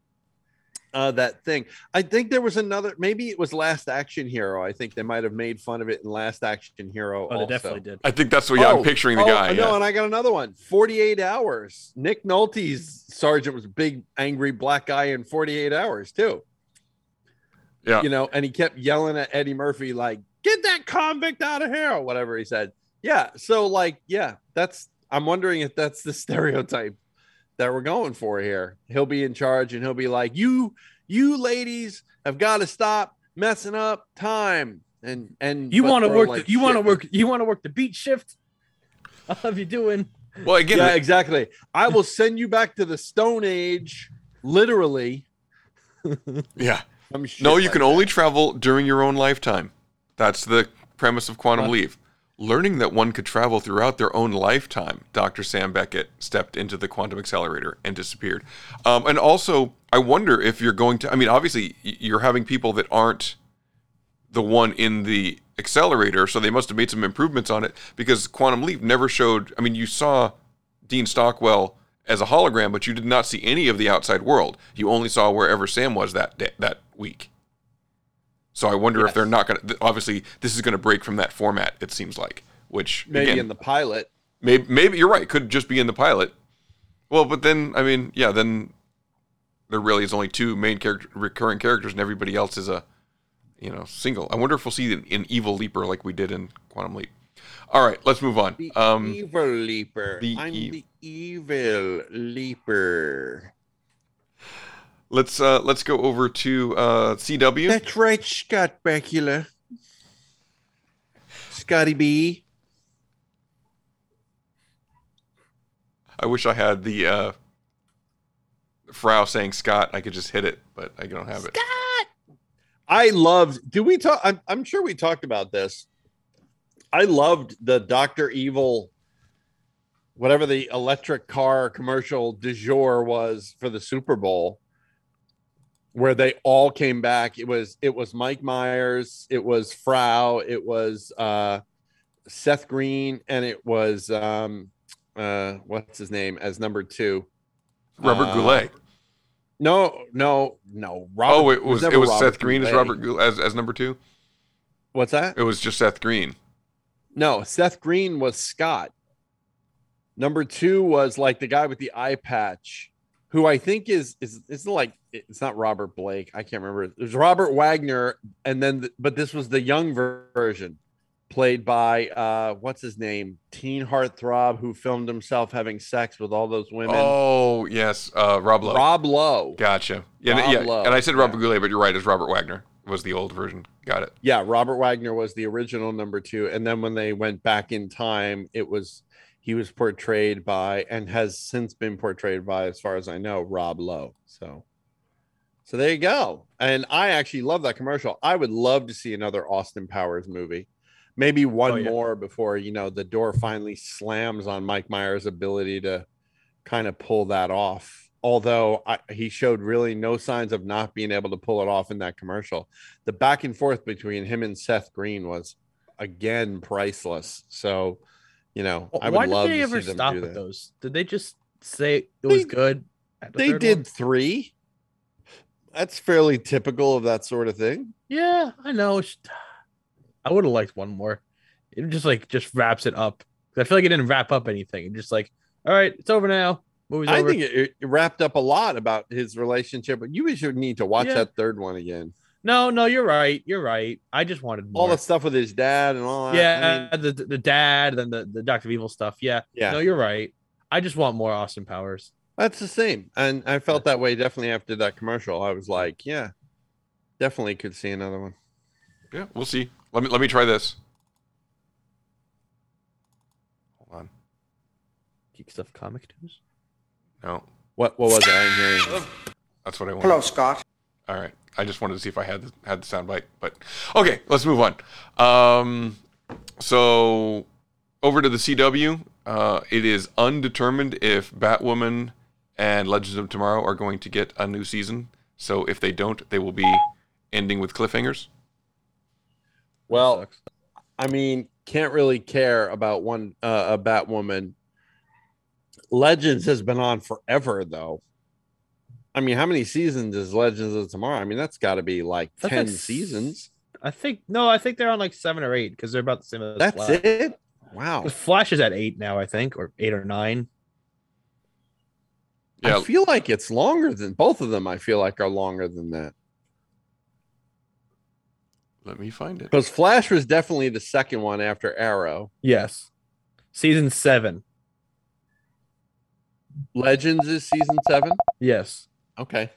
uh, that thing. I think there was another, maybe it was Last Action Hero. I think they might have made fun of it in Last Action Hero. Oh, they definitely did. I think that's what. Yeah, Oh, I'm picturing the oh, guy. No, yeah. and I got another one. 48 hours. Nick Nolte's sergeant was a big, angry black guy in 48 hours, too. Yeah. You know, and he kept yelling at Eddie Murphy, like, get that convict out of here, or whatever he said. Yeah. So, like, yeah, that's, I'm wondering if that's the <laughs> stereotype that we're going for here. He'll be in charge and he'll be like, you, you ladies have got to stop messing up time. And, and, You want to work? like, the, you want to work? You want to work the beat shift? <laughs> Of you doing? Well, again, yeah, exactly. I will send you back to the Stone Age, literally. <laughs> yeah. Some shit No, you like can that. only travel during your own lifetime. That's the premise of Quantum Huh. Leap. Learning that one could travel throughout their own lifetime, Dr. Sam Beckett stepped into the quantum accelerator and disappeared. Um, and also, I wonder if you're going to, I mean, obviously, you're having people that aren't the one in the accelerator, so they must have made some improvements on it because Quantum Leap never showed, I mean, you saw Dean Stockwell as a hologram, but you did not see any of the outside world. You only saw wherever Sam was that day, that week. So I wonder if they're not going to. Obviously, this is going to break from that format. It seems like, which maybe again, in the pilot. maybe maybe you're right. Could just be in the pilot. Well, but then I mean, yeah, then there really is only two main character recurring characters, and everybody else is a you know single. I wonder if we'll see an, an evil leaper like we did in Quantum Leap. All right, let's move on. The Um, evil leaper. the I'm ev- the evil leaper. Let's uh let's go over to uh CW. That's right, Scott Bakula. Scotty B. I wish I had the uh Frau saying Scott. I could just hit it, but I don't have it. Scott. I loved. Do we talk? I'm, I'm sure we talked about this. I loved the Doctor Evil, whatever the electric car commercial du jour was for the Super Bowl, where they all came back. It was it was Mike Myers, it was Frau, it was uh, Seth Green, and it was um, uh, what's his name as number two, Robert Uh, Goulet. No, no, no. Robert, oh, it was never it was Seth Green as Robert Goulet as as number two. What's that? It was just Seth Green. No, Seth Green was Scott. Number two was like the guy with the eye patch, who I think is is it's like it's not Robert Blake. I can't remember. It was Robert Wagner, and then the, but this was the young ver- version, played by uh what's his name, teen heartthrob who filmed himself having sex with all those women. Oh yes, uh, Rob Lowe. Rob Lowe. Gotcha. Yeah, Rob yeah. Lowe, And I said Robert Goulet, but you're right. It's Robert Wagner. Was the old version. Got it. Yeah, Robert Wagner was the original number two, and then when they went back in time, it was he was portrayed by and has since been portrayed by, as far as I know, Rob Lowe. So, so there you go. And I actually love that commercial. I would love to see another Austin Powers movie, maybe oh, one Oh, yeah. more before you know the door finally slams on Mike Myers' ability to kind of pull that off. Although I, he showed really no signs of not being able to pull it off in that commercial the back and forth between him and Seth Green was again priceless. So, you know, I would Why love did they to ever see them stop do with that. those? Did they just say it was good? the They did one? three. That's fairly typical of that sort of thing. Yeah, I know. I would have liked one more. It just like just wraps it up. I feel like it didn't wrap up anything. It just like, all right, it's over now. Movie's I over. think it, it wrapped up a lot about his relationship, but you should need to watch Yeah. that third one again. No, no, you're right. You're right. I just wanted more. All the stuff with his dad and all that. yeah, I mean, the the dad and the the Doctor Evil stuff. Yeah, Yeah. No, you're right. I just want more Austin Powers. that's the same. And I felt that way definitely after that commercial. I was like, yeah, definitely could see another one. Yeah, we'll see. Let me let me try this. Hold on. Geek stuff comic news. No, What what was it? I didn't hear you. that's what I want. Hello, Scott. All right. I just wanted to see if I had the, had the sound bite, but okay, let's move on. Um, so over to the CW. Uh, it is undetermined if Batwoman and Legends of Tomorrow are going to get a new season. So if they don't, they will be ending with cliffhangers. Well, I mean, can't really care about one uh, a Batwoman. Legends has been on forever, though. I mean, how many seasons is Legends of Tomorrow? I mean, that's got to be like That's ten like seasons. I think no, I think they're on like seven or eight because they're about the same as That's Flash. it. Wow. 'Cause Flash is at eight now, I think, or eight or nine. Yeah. I feel like it's longer than both of them. I feel like are longer than that Let me find it. because Flash was definitely the second one after Arrow. Yes, season seven. Legends is season seven. Yes. Okay.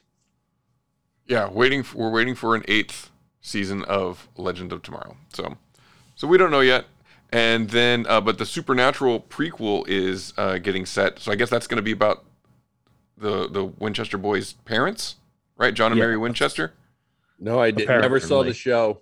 Yeah, waiting. For, we're waiting for an eighth season of Legend of Tomorrow. So, so we don't know yet. And then, uh, but the Supernatural prequel is uh, getting set. So I guess that's going to be about the the Winchester boys' parents, right? John and Yeah. Mary Winchester. No, I did never saw the show.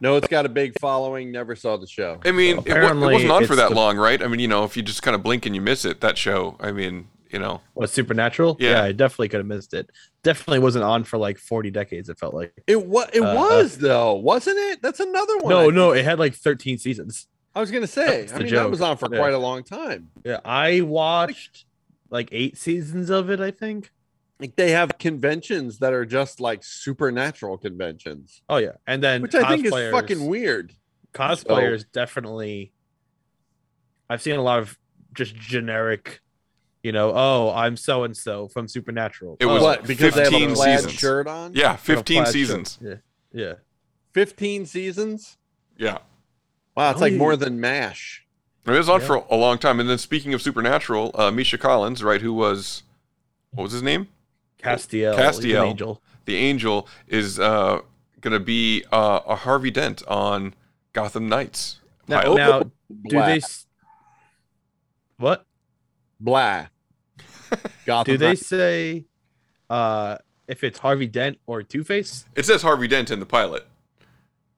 No, it's got a big following. Never saw the show. I mean, it, it wasn't on for that the- long, right? I mean, you know, if you just kind of blink and you miss it, that show. I mean, you know, What Supernatural? Yeah. I definitely could have missed it. Definitely wasn't on for like forty decades. It felt like It was. It Uh, was though, wasn't it? That's another one. no, no. It had like thirteen seasons. I was gonna say. That's I the mean, that joke. was on for Yeah. quite a long time. Yeah, I watched like eight seasons of it. I think. Like they have conventions that are just like supernatural conventions, Oh yeah, and then which I think is fucking weird. Cosplayers definitely. I've seen a lot of just generic, you know. Oh, I'm so and so from Supernatural. it was oh, What, because they have a plaid seasons. shirt on? Yeah, fifteen plaid shirt. seasons. Yeah, yeah. Fifteen seasons. Yeah. Wow, it's Oh, like you- more than Mash. It was on Yeah. for a long time. And then speaking of Supernatural, uh, Misha Collins, right, who was, what was his name? Castiel, he's an Castiel, angel. the angel, is uh, going to be uh, a Harvey Dent on Gotham Knights. Now, now do Blah. they? s- What Blah. <laughs> Gotham do they say? Uh, if it's Harvey Dent or Two Face? It says Harvey Dent in the pilot,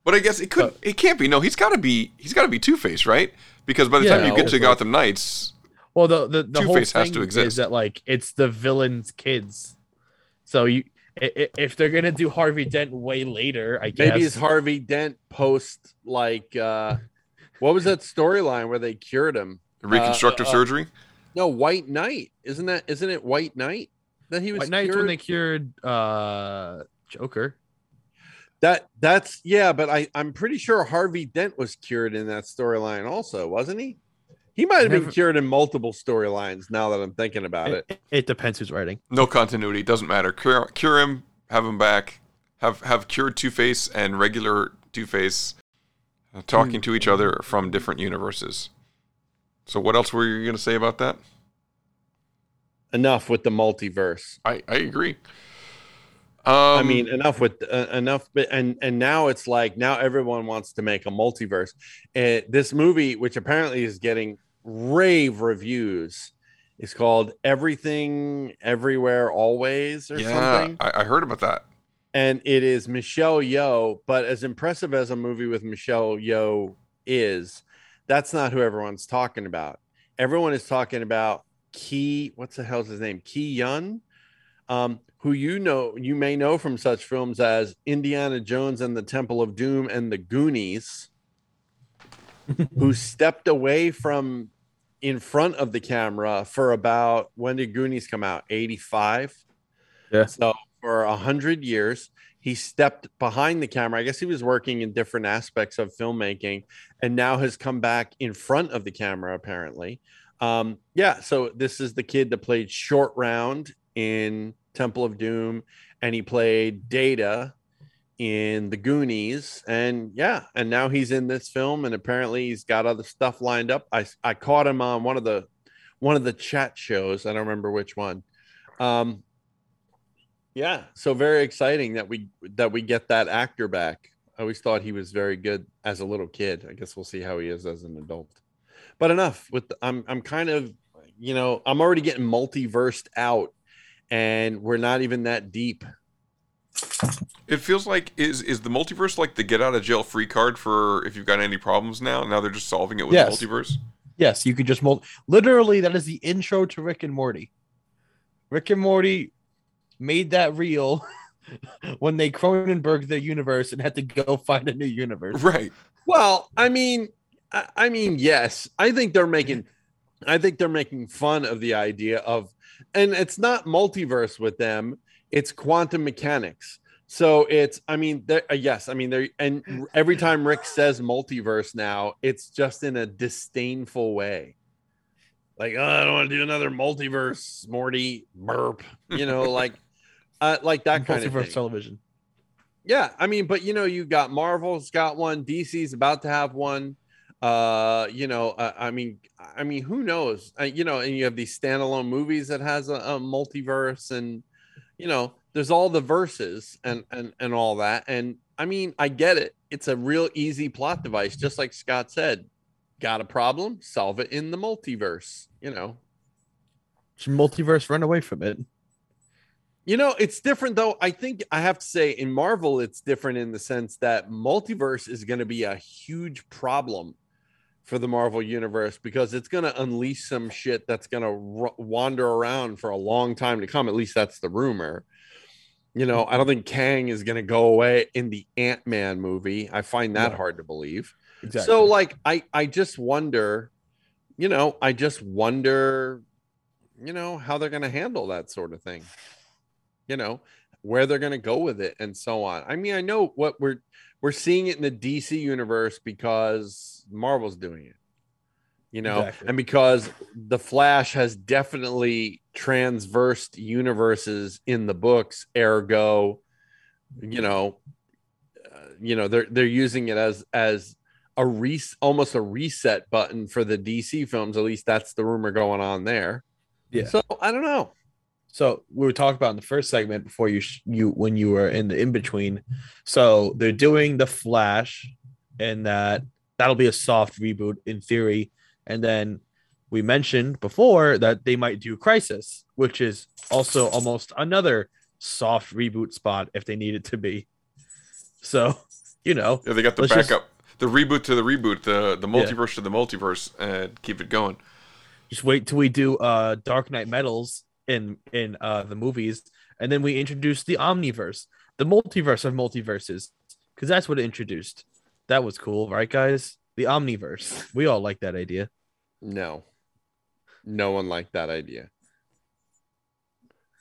but I guess it could. Oh. it can't be. No, he's got to be. He's got to be Two Face, right? Because by the time you get to like- Gotham Knights, Well, the the, the whole Two-Face has to exist. is that like it's the villain's kids. So you, i- i- if they're gonna do Harvey Dent way later, I guess Maybe it's Harvey Dent post like uh what was that storyline where they cured him? reconstructive Uh, uh, surgery. No, White Knight. Isn't that isn't it White Knight that he was White Knight's cured? when they cured uh Joker. That that's yeah, but I I'm pretty sure Harvey Dent was cured in that storyline also, wasn't he? He might have been cured in multiple storylines. Now that I'm thinking about it, It, it depends who's writing. No continuity. Doesn't matter. Cure, cure him. Have him back. Have have cured Two Face and regular Two Face uh, talking to each other from different universes. So what else were you going to say about that? enough with the multiverse. I I agree. Um, I mean, enough with uh, enough, but and and now it's like now everyone wants to make a multiverse. Uh, this movie, which apparently is getting rave reviews, is called Everything Everywhere Always or yeah, something, I, I heard about that. and it is Michelle Yeoh. But as impressive as a movie with Michelle Yeoh is, that's not who everyone's talking about. Everyone is talking about Key. What's the hell's his name? Key Yun um, who you know you may know from such films as Indiana Jones and the Temple of Doom and the Goonies, <laughs> who stepped away from in front of the camera for about when did Goonies come out? 85. Yeah. So for a hundred years, he stepped behind the camera. I guess he was working in different aspects of filmmaking and now has come back in front of the camera, apparently. Um, yeah, so this is the kid that played Short Round in Temple of Doom, and he played Data in The Goonies. And yeah, and now he's in this film, and apparently he's got other stuff lined up. I, I caught him on one of the one of the chat shows. I don't remember which one. Um, yeah, so very exciting that we that we get that actor back. I always thought he was very good as a little kid. I guess we'll see how he is as an adult. But enough with the, I'm I'm kind of you know I'm already getting multiversed out, and we're not even that deep. It feels like is is the multiverse like the get out of jail free card for if you've got any problems now? Now they're just solving it with Yes. the multiverse. Yes, you could just mul- literally that is the intro to Rick and Morty. Rick and Morty made that real <laughs> when they Cronenberg their universe and had to go find a new universe. Right. Well, I mean, I, I mean, yes, I think they're making, I think they're making fun of the idea of, and it's not multiverse with them; it's quantum mechanics. So it's, I mean, they're- uh, yes, I mean, they and every time Rick says multiverse now, it's just in a disdainful way. Like, oh, I don't want to do another multiverse, Morty burp, you know, like, uh, like that kind of thing. television. Yeah, I mean, but you know, you got Marvel's got one, DC's about to have one. Uh, you know, uh, I mean, I mean, who knows? Uh, you know, and you have these standalone movies that has a, a multiverse, and you know, there's all the verses and and and all that. And I mean, I get it. It's a real easy plot device, just like Scott said. Got a problem? Solve it in the multiverse. You know, Should multiverse run away from it. You know, it's different though. I think I have to say in Marvel, it's different in the sense that multiverse is going to be a huge problem for the Marvel universe because it's going to unleash some shit that's going to r- wander around for a long time to come. At least that's the rumor. You know, I don't think Kang is going to go away in the Ant Man movie. I find that No. hard to believe. Exactly. So, like, I I just wonder, you know, I just wonder, you know, how they're going to handle that sort of thing you know where they're going to go with it and so on i mean i know what we're we're seeing it in the dc universe because marvel's doing it you know Exactly. and because the flash has definitely transversed universes in the books ergo you know uh, you know they're they're using it as as a re- almost a reset button for the dc films at least that's the rumor going on there Yeah. so i don't know So we were talking about in the first segment before you sh- you when you were in the in between. So they're doing the Flash, and that that'll be a soft reboot in theory. And then we mentioned before that they might do Crisis, which is also almost another soft reboot spot if they need it to be. So you know, Yeah, they got the let's just- backup, the reboot to the reboot, the the multiverse to the multiverse, and keep it going. just wait till we do uh Dark Nights Metal in in uh the movies, and then we introduced the Omniverse, the multiverse of multiverses, because that's what it introduced. That was cool, right, guys? The Omniverse. We all like that idea. No. No one liked that idea.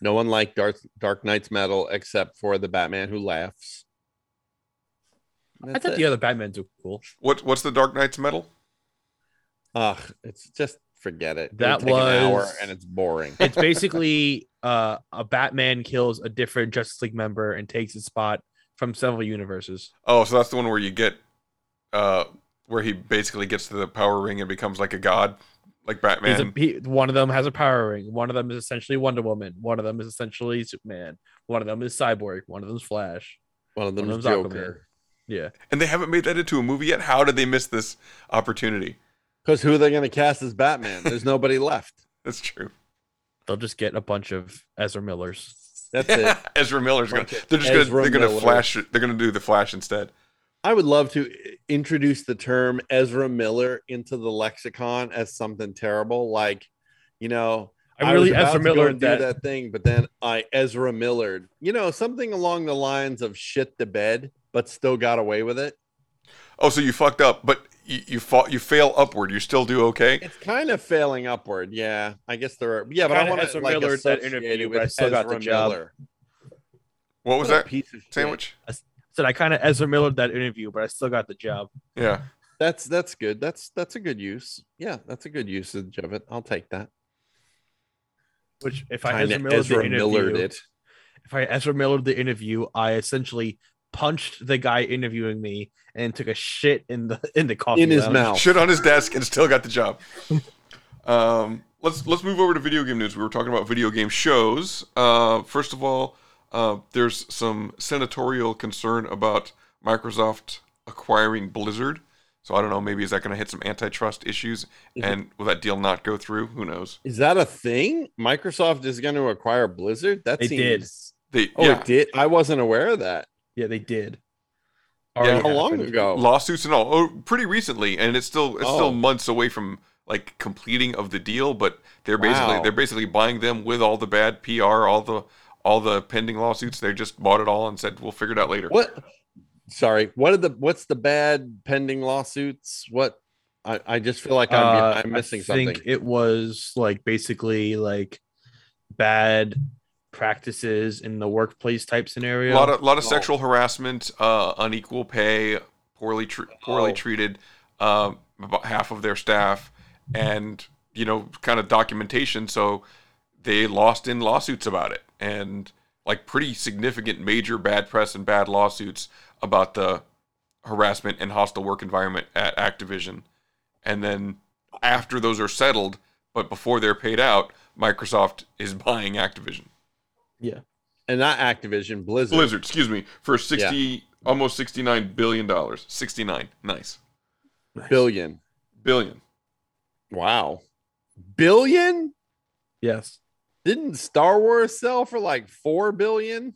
No one liked Dark Dark Nights metal except for the Batman who laughs. I That's thought it. the other Batmans were cool. What what's the Dark Nights metal? Ugh, it's just forget it. It would That take an hour was- and it's boring. It's <laughs> basically uh a Batman kills a different Justice League member and takes his spot from several universes. Oh, so that's the one where you get, uh, where he basically gets to the power ring and becomes like a god, like Batman. a, he, one of them has a power ring. One of them is essentially Wonder Woman. One of them is essentially Superman. One of them is Cyborg. One of them's Flash. One of them is them's Joker. Yeah. and they haven't made that into a movie yet. How did they miss this opportunity? Because who are they going to cast as Batman? There's <laughs> nobody left. That's true. They'll just get a bunch of Ezra Millers. That's it. <laughs> Ezra Miller's gonna. They're just gonna. They're gonna flash. They're gonna do the Flash instead. I would love to introduce the term Ezra Miller into the lexicon as something terrible, like, you know, I really was Ezra Miller and do that. that thing, but then I Ezra Millered, you know, something along the lines of shit the bed, but still got away with it. Oh, so you fucked up, but you you, fa- you fail upward. You still do okay. It's kind of failing upward. Yeah, I guess there are. Yeah, but I Kinda want Ezra to like Millered that interview, it but I with still got the job. Miller. What was What that piece of shit. sandwich? I s- said I kind of Ezra Millered that interview, but I still got the job. Yeah. That's that's good. That's that's a good use. Yeah, that's a good usage of it. I'll take that. Which, if I Kinda Ezra Millered the Ezra interview, Millered it. if I Ezra Millered the interview, I essentially punched the guy interviewing me and took a shit in the <laughs> in the coffee In his lounge. mouth. Shit on his desk and still got the job. um, let's let's move over to video game news. We were talking about video game shows. Uh, first of all, uh, there's some senatorial concern about Microsoft acquiring Blizzard. So I don't know. Maybe is that going to hit some antitrust issues? Is and will that deal not go through? Who knows? Is that a thing? Microsoft is going to acquire Blizzard? That They did. They Oh, yeah. it did. I wasn't aware of that. Yeah, they did. Yeah. Already How long ago? lawsuits and all oh, pretty recently and it's still it's Oh. still months away from like completing of the deal but they're basically Wow. they're basically buying them with all the bad pr all the all the pending lawsuits they just bought it all and said we'll figure it out later What? Sorry. What are the? What's the bad pending lawsuits? What? I, I just feel like I'm, Uh, I'm missing I think something. it was like basically like bad practices in the workplace type scenario. a lot of lot of Oh. sexual harassment uh unequal pay poorly tr- poorly Oh. treated um about half of their staff and you know kind of documentation so they lost in lawsuits about it and like pretty significant major bad press and bad lawsuits about the harassment and hostile work environment at Activision and then after those are settled but before they're paid out Microsoft is <laughs> buying Activision yeah. and not Activision, Blizzard. Blizzard, excuse me, for 60 almost 69 billion dollars. 69. Nice. Billion. Billion. Wow. Billion? Yes. Didn't Star Wars sell for like four billion?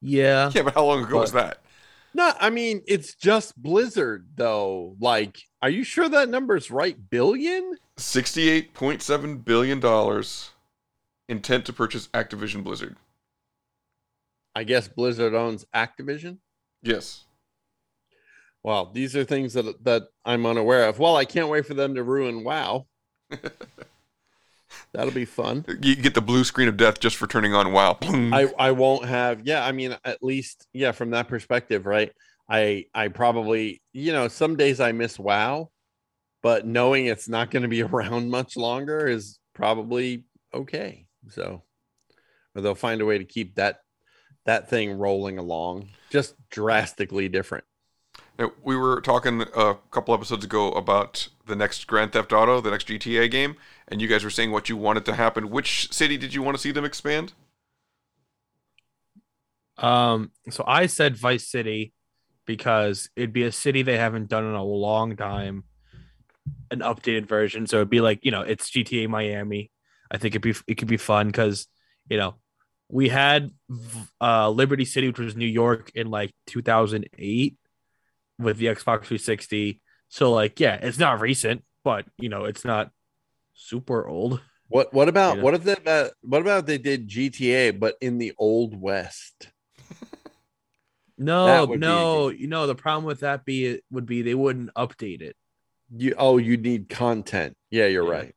Yeah. Yeah, but how long ago was that? No, I mean it's just Blizzard though. Like, are you sure that number's right? Billion? 68.7 billion dollars intent to purchase Activision Blizzard. I guess Blizzard owns Activision. Yes. Wow, these are things that that I'm unaware of. Well, I can't wait for them to ruin WoW. <laughs> That'll be fun. You get the blue screen of death just for turning on WoW. I I won't have. Yeah, I mean, at least yeah, from that perspective, right? I I probably you know some days I miss WoW, but knowing it's not going to be <laughs> around much longer is probably okay. So, or they'll find a way to keep that that thing rolling along, just drastically different. Now, we were talking a couple episodes ago about the next Grand Theft Auto, the next GTA game, and you guys were saying what you wanted to happen. Which city did you want to see them expand? Um, so I said Vice City because it'd be a city they haven't done in a long time, an updated version. So it'd be like you know it's GTA Miami. I think it'd be it could be fun because you know we had uh Liberty City, which was New York in like 2008 with the Xbox 360. So like yeah, it's not recent, but you know it's not super old. What what about Yeah. what if that uh, what about they did GTA but in the old west? <laughs> No, no, you know the problem with that be would be they wouldn't update it. You oh you need content. Yeah, you're right.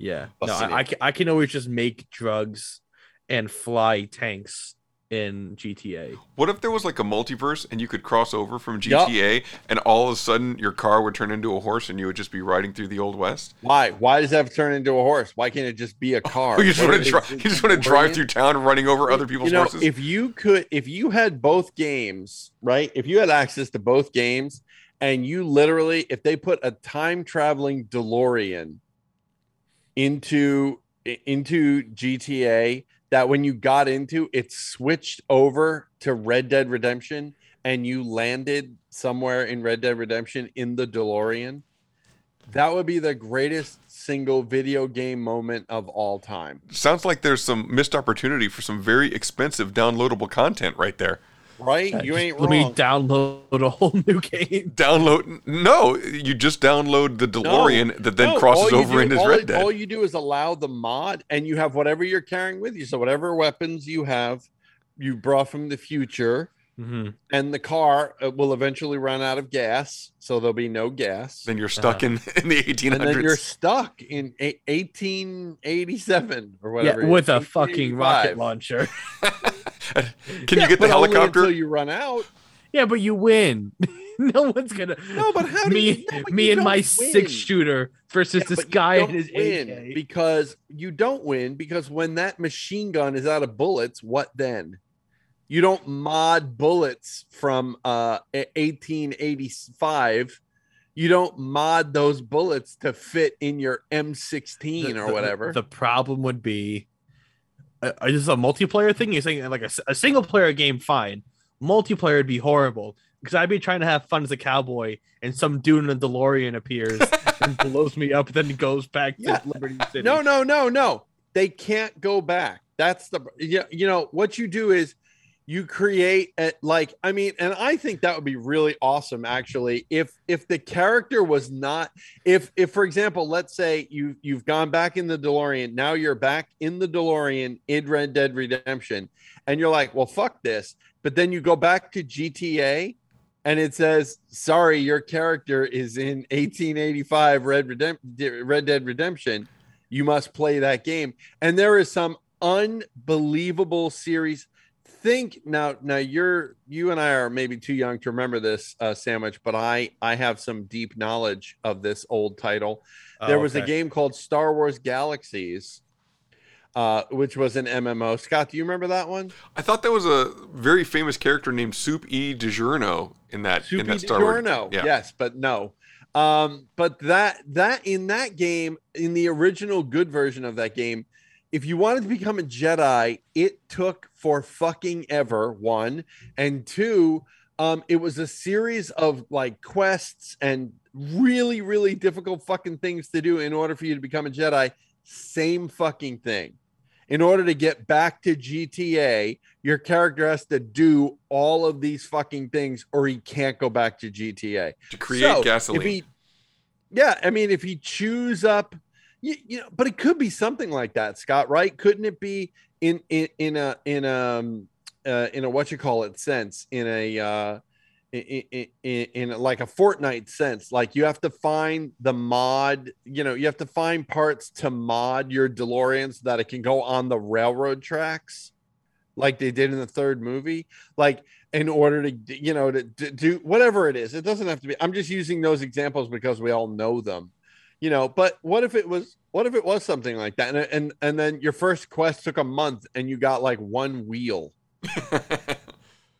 Yeah. No, I, I, can, I can always just make drugs and fly tanks in GTA. What if there was like a multiverse and you could cross over from Yup. GTA and all of a sudden your car would turn into a horse and you would just be riding through the old west? Why? Why does that have to turn into a horse? Why can't it just be a <laughs> car? Oh, you just want to it's drive. You just want to drive through town running over other people's you know, horses. if you could, if you had both games, right? If you had access to both games, and you literally, if they put a time traveling DeLorean into into GTA, that when you got into it switched over to Red Dead Redemption, and you landed somewhere in Red Dead Redemption in the DeLorean, that would be the greatest single video game moment of all time. Sounds like there's some missed opportunity for some very expensive downloadable content right there. Right? Yeah, you ain't let me download a whole new game. Download? No, you just download the DeLorean that then No, crosses over do- into all, Red Dead. All you do is allow the mod, and you have whatever you're carrying with you. So whatever weapons you have, you brought from the future, Mhm. and the car uh, will eventually run out of gas, so there'll be no gas. Then you're stuck in, <laughs> in the 1800s. and then you're stuck in eight- 1887 or whatever. it is, with a fucking rocket launcher. <laughs> <laughs> Can Yeah, you get the helicopter? until you run out? Yeah, but you win. no one's gonna. No, but how do me? you- no, but me you and my don't six shooter versus this guy and his win AK. because you don't win because when that machine gun is out of bullets, what then? You don't mod bullets from uh 1885. You don't mod those bullets to fit in your M16 The- or whatever. The problem would be, uh, is this a multiplayer thing? You're saying like a single player game, fine. Multiplayer would be horrible because I'd be trying to have fun as a cowboy, and some dude in a DeLorean appears <laughs> and blows me up, then goes back to Yeah. Liberty City. No, no, no, no. They can't go back. That's the yeah, you know, what you do is you create a, like I mean, and I think that would be really awesome actually if if the character was not if if for example, let's say you you've gone back in the DeLorean, now you're back in the DeLorean in Red Dead Redemption and you're like, "Well, fuck this." But then you go back to GTA and it says, "Sorry, your character is in 1885 Red Redemp- Red Dead Redemption. You must play that game." And there is some unbelievable series. Think now, now you're you and I are maybe too young to remember this uh, sandwich, but I I have some deep knowledge of this old title. Oh, there was a game called Star Wars Galaxies, uh, which was an MMO. Scott, do you remember that one? I thought there was a very famous character named Soup E DiGiorno in that in Soupy that Star Wars. Yeah. Yes, but no. Um, but that that in that game, in the original good version of that game, if you wanted to become a Jedi, it took for fucking ever. One and two, um, it was a series of like quests and really, really difficult fucking things to do in order for you to become a Jedi. Same fucking thing. In order to get back to GTA, your character has to do all of these fucking things, or he can't go back to GTA To create gasoline. If he, yeah, I mean, if he chews up, you, you know, but it could be something like that, Scott. Right? Couldn't it be in in in a in um, uh, in a what you call it sense in a uh, in, in, in, in like a Fortnite sense? Like you have to find the mod. You know, you have to find parts to mod your DeLorean so that it can go on the railroad tracks like they did in the third movie like in order to you know to, to do whatever it is it doesn't have to be i'm just using those examples because we all know them you know but what if it was what if it was something like that? And and, and then your first quest took a month and you got like one wheel. <laughs>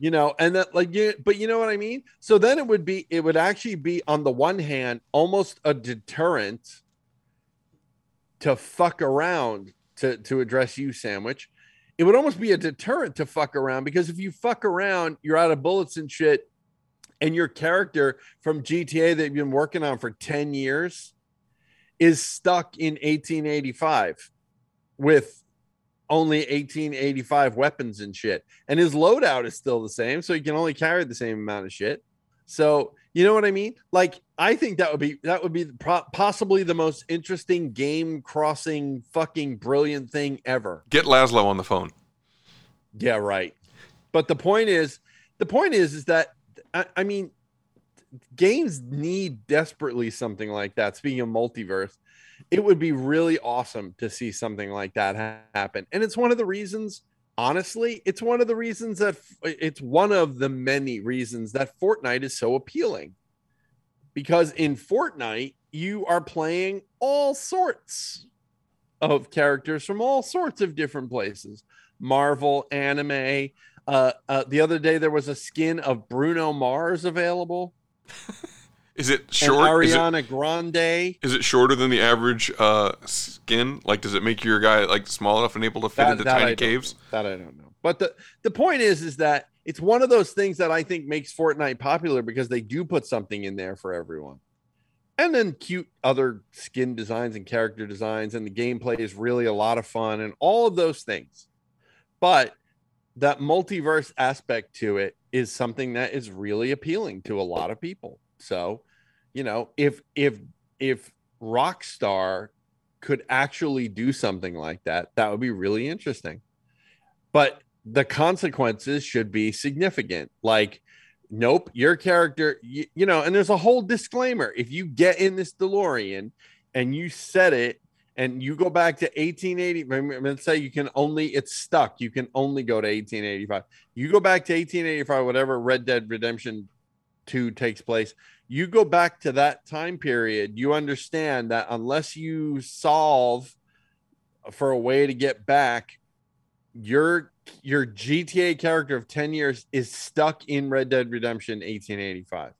You know and that like you but you know what i mean? So then it would be it would actually be on the one hand almost a deterrent to fuck around to to address you sandwich. It would almost be a deterrent to fuck around because if you fuck around you're out of bullets and shit and your character from gta that you've been working on for 10 years is stuck in 1885 with only 1885 weapons and shit. And his loadout is still the same so he can only carry the same amount of shit. So you know what i mean? Like i think that would be that would be pro- possibly the most interesting game crossing fucking brilliant thing ever. Get Laszlo on the phone. yeah right. But the point is the point is is that i, I mean games need desperately something like that. Speaking of multiverse it would be really awesome to see something like that ha- happen. And it's one of the reasons honestly it's one of the reasons that it's one of the many reasons that fortnite is so appealing. Because in fortnite you are playing all sorts of characters from all sorts of different places. Marvel anime uh, uh the other day there was a skin of bruno mars available Is it and short? Is it, ariana grande is it shorter than the average uh, skin? Like, does it make your guy like small enough and able to fit into I tiny caves? That I don't know. But the the point is, is that it's one of those things that I think makes Fortnite popular because they do put something in there for everyone, and then cute other skin designs and character designs, and the gameplay is really a lot of fun, and all of those things. But that multiverse aspect to it is something that is really appealing to a lot of people. So, you know, if if if Rockstar could actually do something like that, that would be really interesting. But the consequences should be significant. Like, nope, your character, you, you know, and there's a whole disclaimer. If you get in this DeLorean and you set it and you go back to 1880, let's say you can only, it's stuck, you can only go to 1885. You go back to 1885, whatever Red Dead Redemption 2 takes place, you go back to that time period, you understand that unless you solve for a way to get back, your your GTA character of 10 years is stuck in Red Dead Redemption 1885.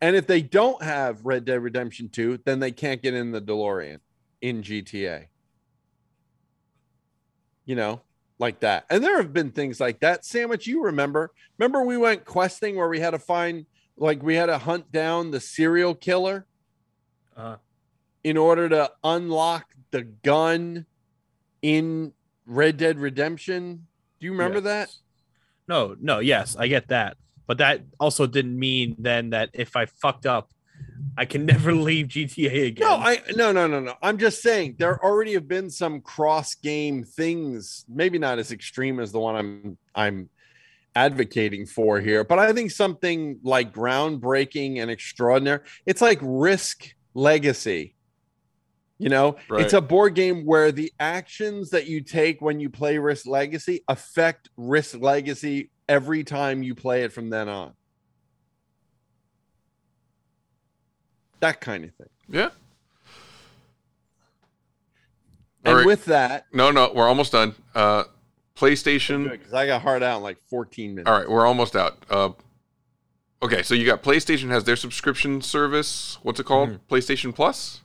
And if they don't have Red Dead Redemption 2, then they can't get in the DeLorean in GTA. You know, like that. And there have been things like that. Sandwich, you remember? Remember we went questing where we had to find like we had to hunt down the serial killer Uh, in order to unlock the gun in Red Dead Redemption. Do you remember that? no, no, yes, I get that. But that also didn't mean then that if I fucked up, I can never <laughs> leave GTA again. No, I no no no no. I'm just saying there already have been some cross game things, maybe not as extreme as the one I'm I'm advocating for here, but I think something like groundbreaking and extraordinary. It's like Risk Legacy. You know, Right. it's a board game where the actions that you take when you play Risk Legacy affect Risk Legacy every time you play it from then on. That kind of thing. Yeah. And All right. with that, No, no, we're almost done. Uh, PlayStation. because I got hard out in like 14 minutes. All right, we're almost out. Uh, okay, so you got PlayStation has their subscription service. What's it called? PlayStation Plus.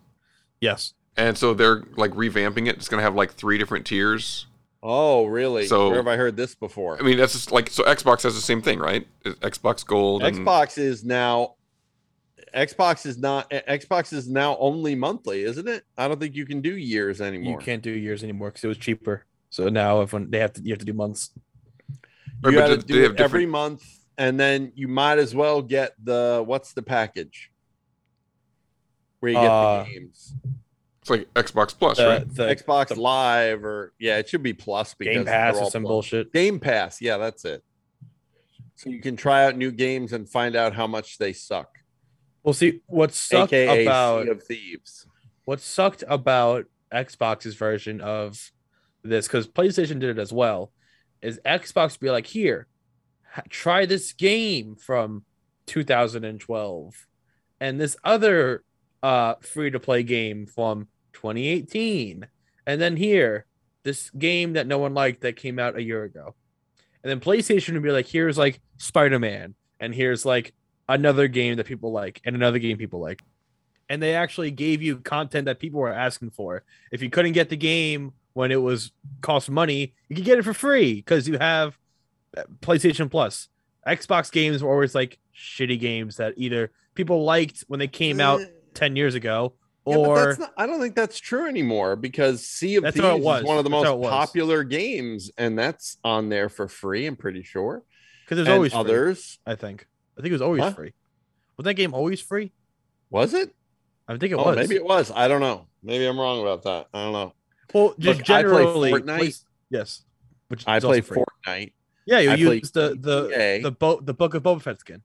Yes. And so they're like revamping it. It's gonna have like three different tiers. Oh, really? So- Where have I heard this before? I mean, that's just like so. Xbox has the same thing, right? Xbox Gold. And, Xbox is now Xbox is not Xbox is now only monthly, isn't it? I don't think you can do years anymore. You can't do years anymore because it was cheaper. So now everyone they have to you have to do months. Right, You but got to do- do do it have every different- month, and then you might as well get the what's the package where you get Uh, the games. It's like Xbox Plus, The- right? the- Xbox Live or yeah, it should be Plus because Game they're Pass or some Plus. bullshit. Game Pass, yeah, that's it. So you can try out new games and find out how much they suck. Well, see what sucked AKA about Sea of Thieves. what sucked about Xbox's version of this because PlayStation did it as well is Xbox be like here try this game from 2012 and this other uh free to play game from 2018 and then here this game that no one liked that came out a year ago and then PlayStation would be like here's like Spider-Man and here's like another game that people like and another game people like and they actually gave you content that people were asking for. If you couldn't get the game when it was cost money, you could get it for free because you have uh, PlayStation Plus. Xbox games were always like shitty games that either people liked when they came out 10 years ago Yeah, but or that's not, I don't think that's true anymore because Sea of That's Thieves was. is one of the That's most popular games, and that's on there for free. I'm pretty sure. because there's And always free, others. I think. I think it was always Huh? free. Was that game always free? Was it? I think it oh, was. maybe it was. I don't know. Maybe I'm wrong about that. I don't know. Well, just Look, I play generally, Fortnite. play- yes. Which I play. Fortnite. Yeah, you I use the the GTA. the bo- the book of Boba Fett skin.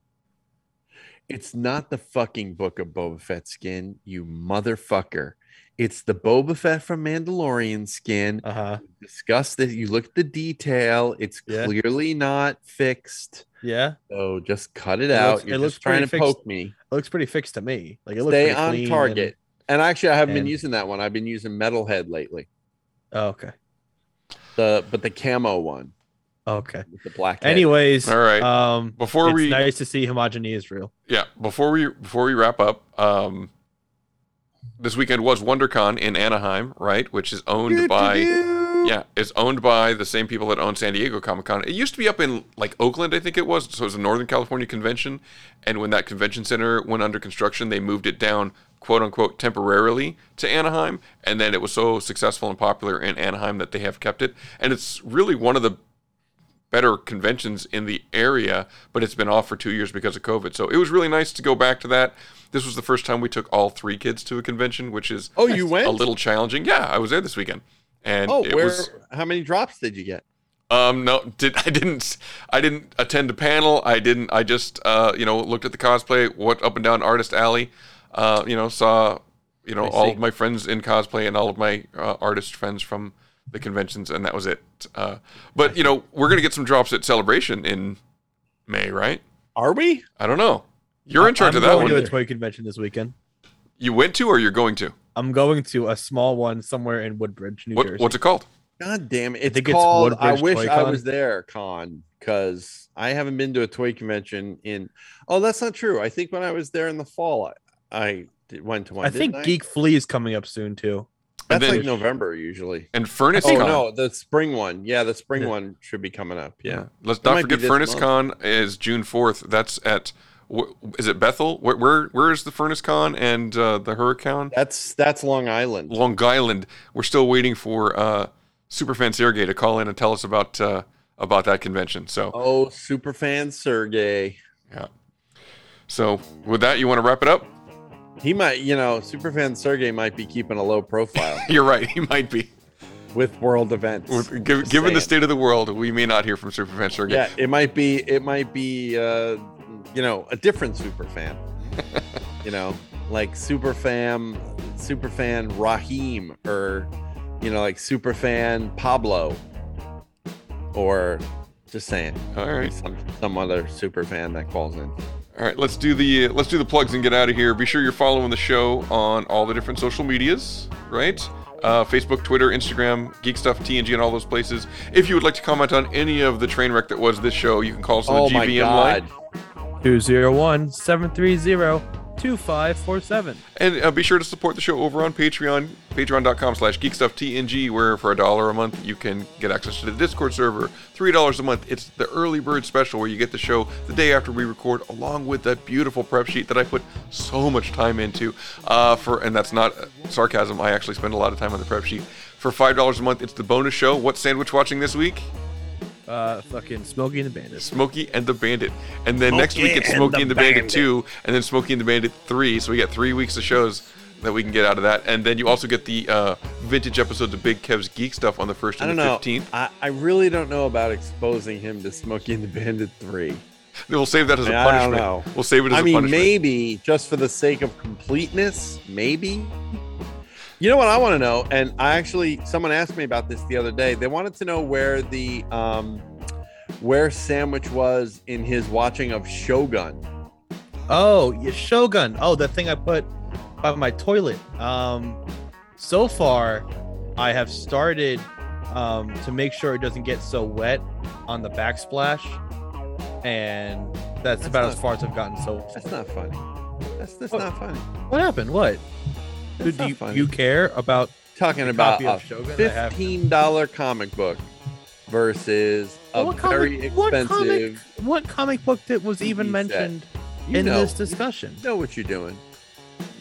It's not the fucking book of Boba Fett skin, you motherfucker. It's the Boba Fett from Mandalorian skin. Uh huh. Discuss this. You look at the detail. It's Yeah. clearly not fixed. Yeah. So just cut it, It out. looks- You're it looks just trying to fixed. poke me. It looks pretty fixed to me. Like it looks Stay on clean target. And, actually, I haven't been using that one. I've been using Metalhead lately. Oh, okay. The but the camo one Okay. with the black. head. Anyways, All right. Um, Before it's we- nice to see homogeny real. Yeah. Before we before we wrap up, um, this weekend was WonderCon in Anaheim, right? Which is owned by yeah, it's owned by the same people that own San Diego Comic Con. It used to be up in like Oakland, I think it was. So it was a Northern California convention, and when that convention center went under construction, they moved it down quote unquote temporarily to Anaheim, and then it was so successful and popular in Anaheim that they have kept it, and it's really one of the better conventions in the area, but it's been off for two years because of COVID. So it was really nice to go back to that. This was the first time we took all three kids to a convention, which is Oh, you went? a little challenging. Yeah, I was there this weekend, and Oh, it where? was How many drops did you get? Um, no, did <laughs> I didn't I didn't attend a panel. I didn't. I just uh, you know looked at the cosplay, what up and down Artist Alley. Uh, you know, saw you know all of my friends in cosplay and all of my uh, artist friends from the conventions, and that was it. Uh, but you know, we're gonna get some drops at Celebration in May, right? Are we? I don't know. You're in charge I'm of that going one. to a toy convention this weekend. You went to, or you're going to? I'm going to a small one somewhere in Woodbridge, New What, Jersey. what's it called? God damn it! It's think it's called. I Woodbridge wish Toy I Con. was there, Con, because I haven't been to a toy convention in. Oh, that's not true. I think when I was there in the fall, I, I did, went to one. I think didn't Geek Flea is coming up soon too. That's then- like November usually. And Furnace Oh Con. no, the spring one. Yeah, the spring Yeah. one should be coming up. Yeah. Let's That not forget Furnace month. Con is June fourth. That's at is it Bethel? Where where, where is the Furnace Con and uh, the Hurricane? That's that's Long Island. Long Island. We're still waiting for uh, Superfan Sergey to call in and tell us about uh, about that convention. So Oh, Superfan Sergey. yeah. So with that, you want to wrap it up? He might, you know, superfan Sergey might be keeping a low profile <laughs> You're right. He might be. with world events. With- given the state of the world, we may not hear from Superfan Sergey. Yeah, it might be. It might be. Uh, you know, a different superfan. <laughs> you know, like superfan, superfan super fan Raheem, or you know, like superfan Pablo, or just saying. All right. Some some other super fan that calls in. All right, let's do the let's do the plugs and get out of here. Be sure you're following the show on all the different social medias, right? Uh, Facebook, Twitter, Instagram, Geek Stuff, TNG, and all those places. If you would like to comment on any of the train wreck that was this show, you can call us on Oh the my GVM god! line. 201 730 2547. And uh, be sure to support the show over on Patreon, patreon.com slash geekstufftng, where for a dollar a month you can get access to the Discord server. $3 a month, it's the early bird special where you get the show the day after we record, along with that beautiful prep sheet that I put so much time into. Uh, for And that's not uh, sarcasm, I actually spend a lot of time on the prep sheet. For $5 a month, it's the bonus show. What's Sandwich watching this week? Uh, fucking Smokey and the Bandit. Smokey and the Bandit. And then next week it's and Smokey the and the Bandit, Bandit. 2, and then Smokey and the Bandit 3. So we got three weeks of shows that we can get out of that. And then you also get the uh, vintage episodes of Big Kev's Geek Stuff on the 1st I and don't the know. 15th. I, I really don't know about exposing him to Smokey and the Bandit three. We'll save that as a I don't punishment. know. We'll save it as I a mean, punishment. maybe just for the sake of completeness, maybe. You know what I want to know, and I actually someone asked me about this the other day. They wanted to know where the um where Sandwich was in his watching of Shogun. Oh, yeah, Shogun. Oh, the thing I put by my toilet. Um, so far, I have started um, to make sure it doesn't get so wet on the backsplash, and that's, That's about as far as I've gotten so. far. That's not funny. That's that's What? not funny. What happened? What? That's Do you, you care about Talking about a of Shogun I have? fifteen dollar comic book versus a what very comic, what comic? expensive. What comic book that was even mentioned You in know. this discussion? know what you're doing.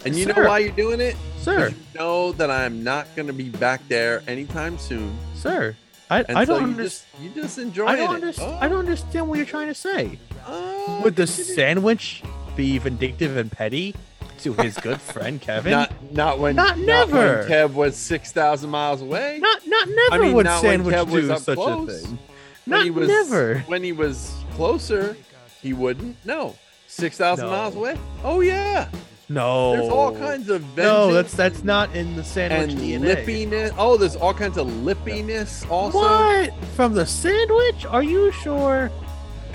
And you Sir. know why you're doing it, Sir. You know that I'm not going to be back there anytime soon. Sir, I, I so don't you understand. you just enjoy I don't. Oh, I don't understand what you're trying to say. oh, Would the sandwich be vindictive and petty to his good friend Kevin? not not when Not when never. Kev was six thousand miles away. not, not never I mean, would not when sandwich Kev do up such close. a thing. when Not he was never. when he was closer, he wouldn't. No, six thousand No. miles away. Oh yeah, No, there's all kinds of No, that's that's not in the sandwich and DNA. lippiness. Oh, there's all kinds of lippiness also. What from the sandwich? Are you sure?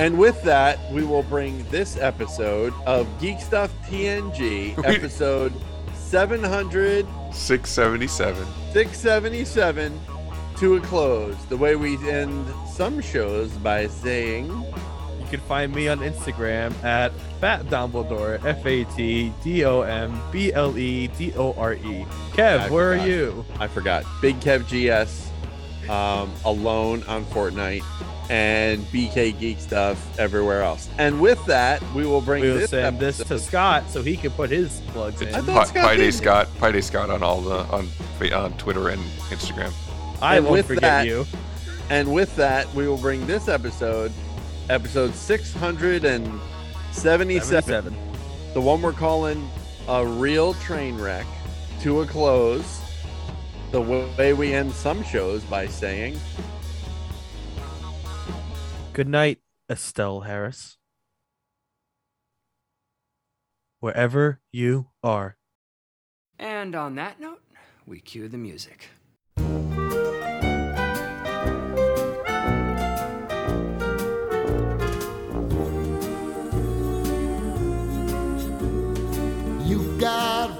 And with that, we will bring this episode of Geek Stuff TNG, episode 700, 677. 677, to a close. The way we end some shows by saying, You can find me on Instagram at Fat Dumbledore, F A T D O M B L E D O R E. Kev, I where forgot. are you? I forgot, Big Kev GS, um, alone on Fortnite, and BK Geek Stuff everywhere else. And with that, we will bring We'll this send this to Scott so he can put his plugs in. I thought Pi, Scott Pi Day. Scott, Pi Day Scott on all the on on Twitter and Instagram. I And won't with forget that- you. And with that, we will bring this episode, episode 677, the one we're calling a real train wreck, to a close. The way we end some shows by saying, Good night, Estelle Harris. Wherever you are. And on that note, we cue the music. You've got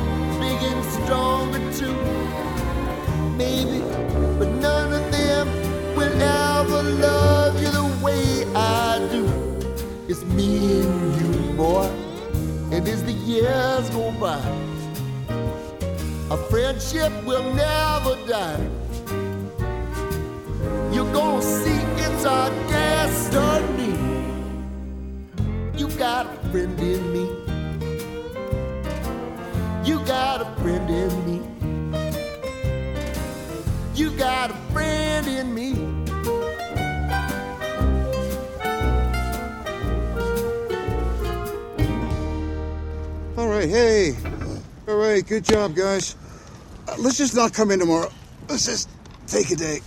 big stronger too. Maybe, but none of them will ever love you the way I do. It's me and you, boy, and as the years go by, a friendship will never die. You're gonna see it's our destiny. You got a friend in me. You got a friend in me. You got a friend in me. All right, hey. All right, good job, guys. Uh, let's just not come in tomorrow. Let's just take a day.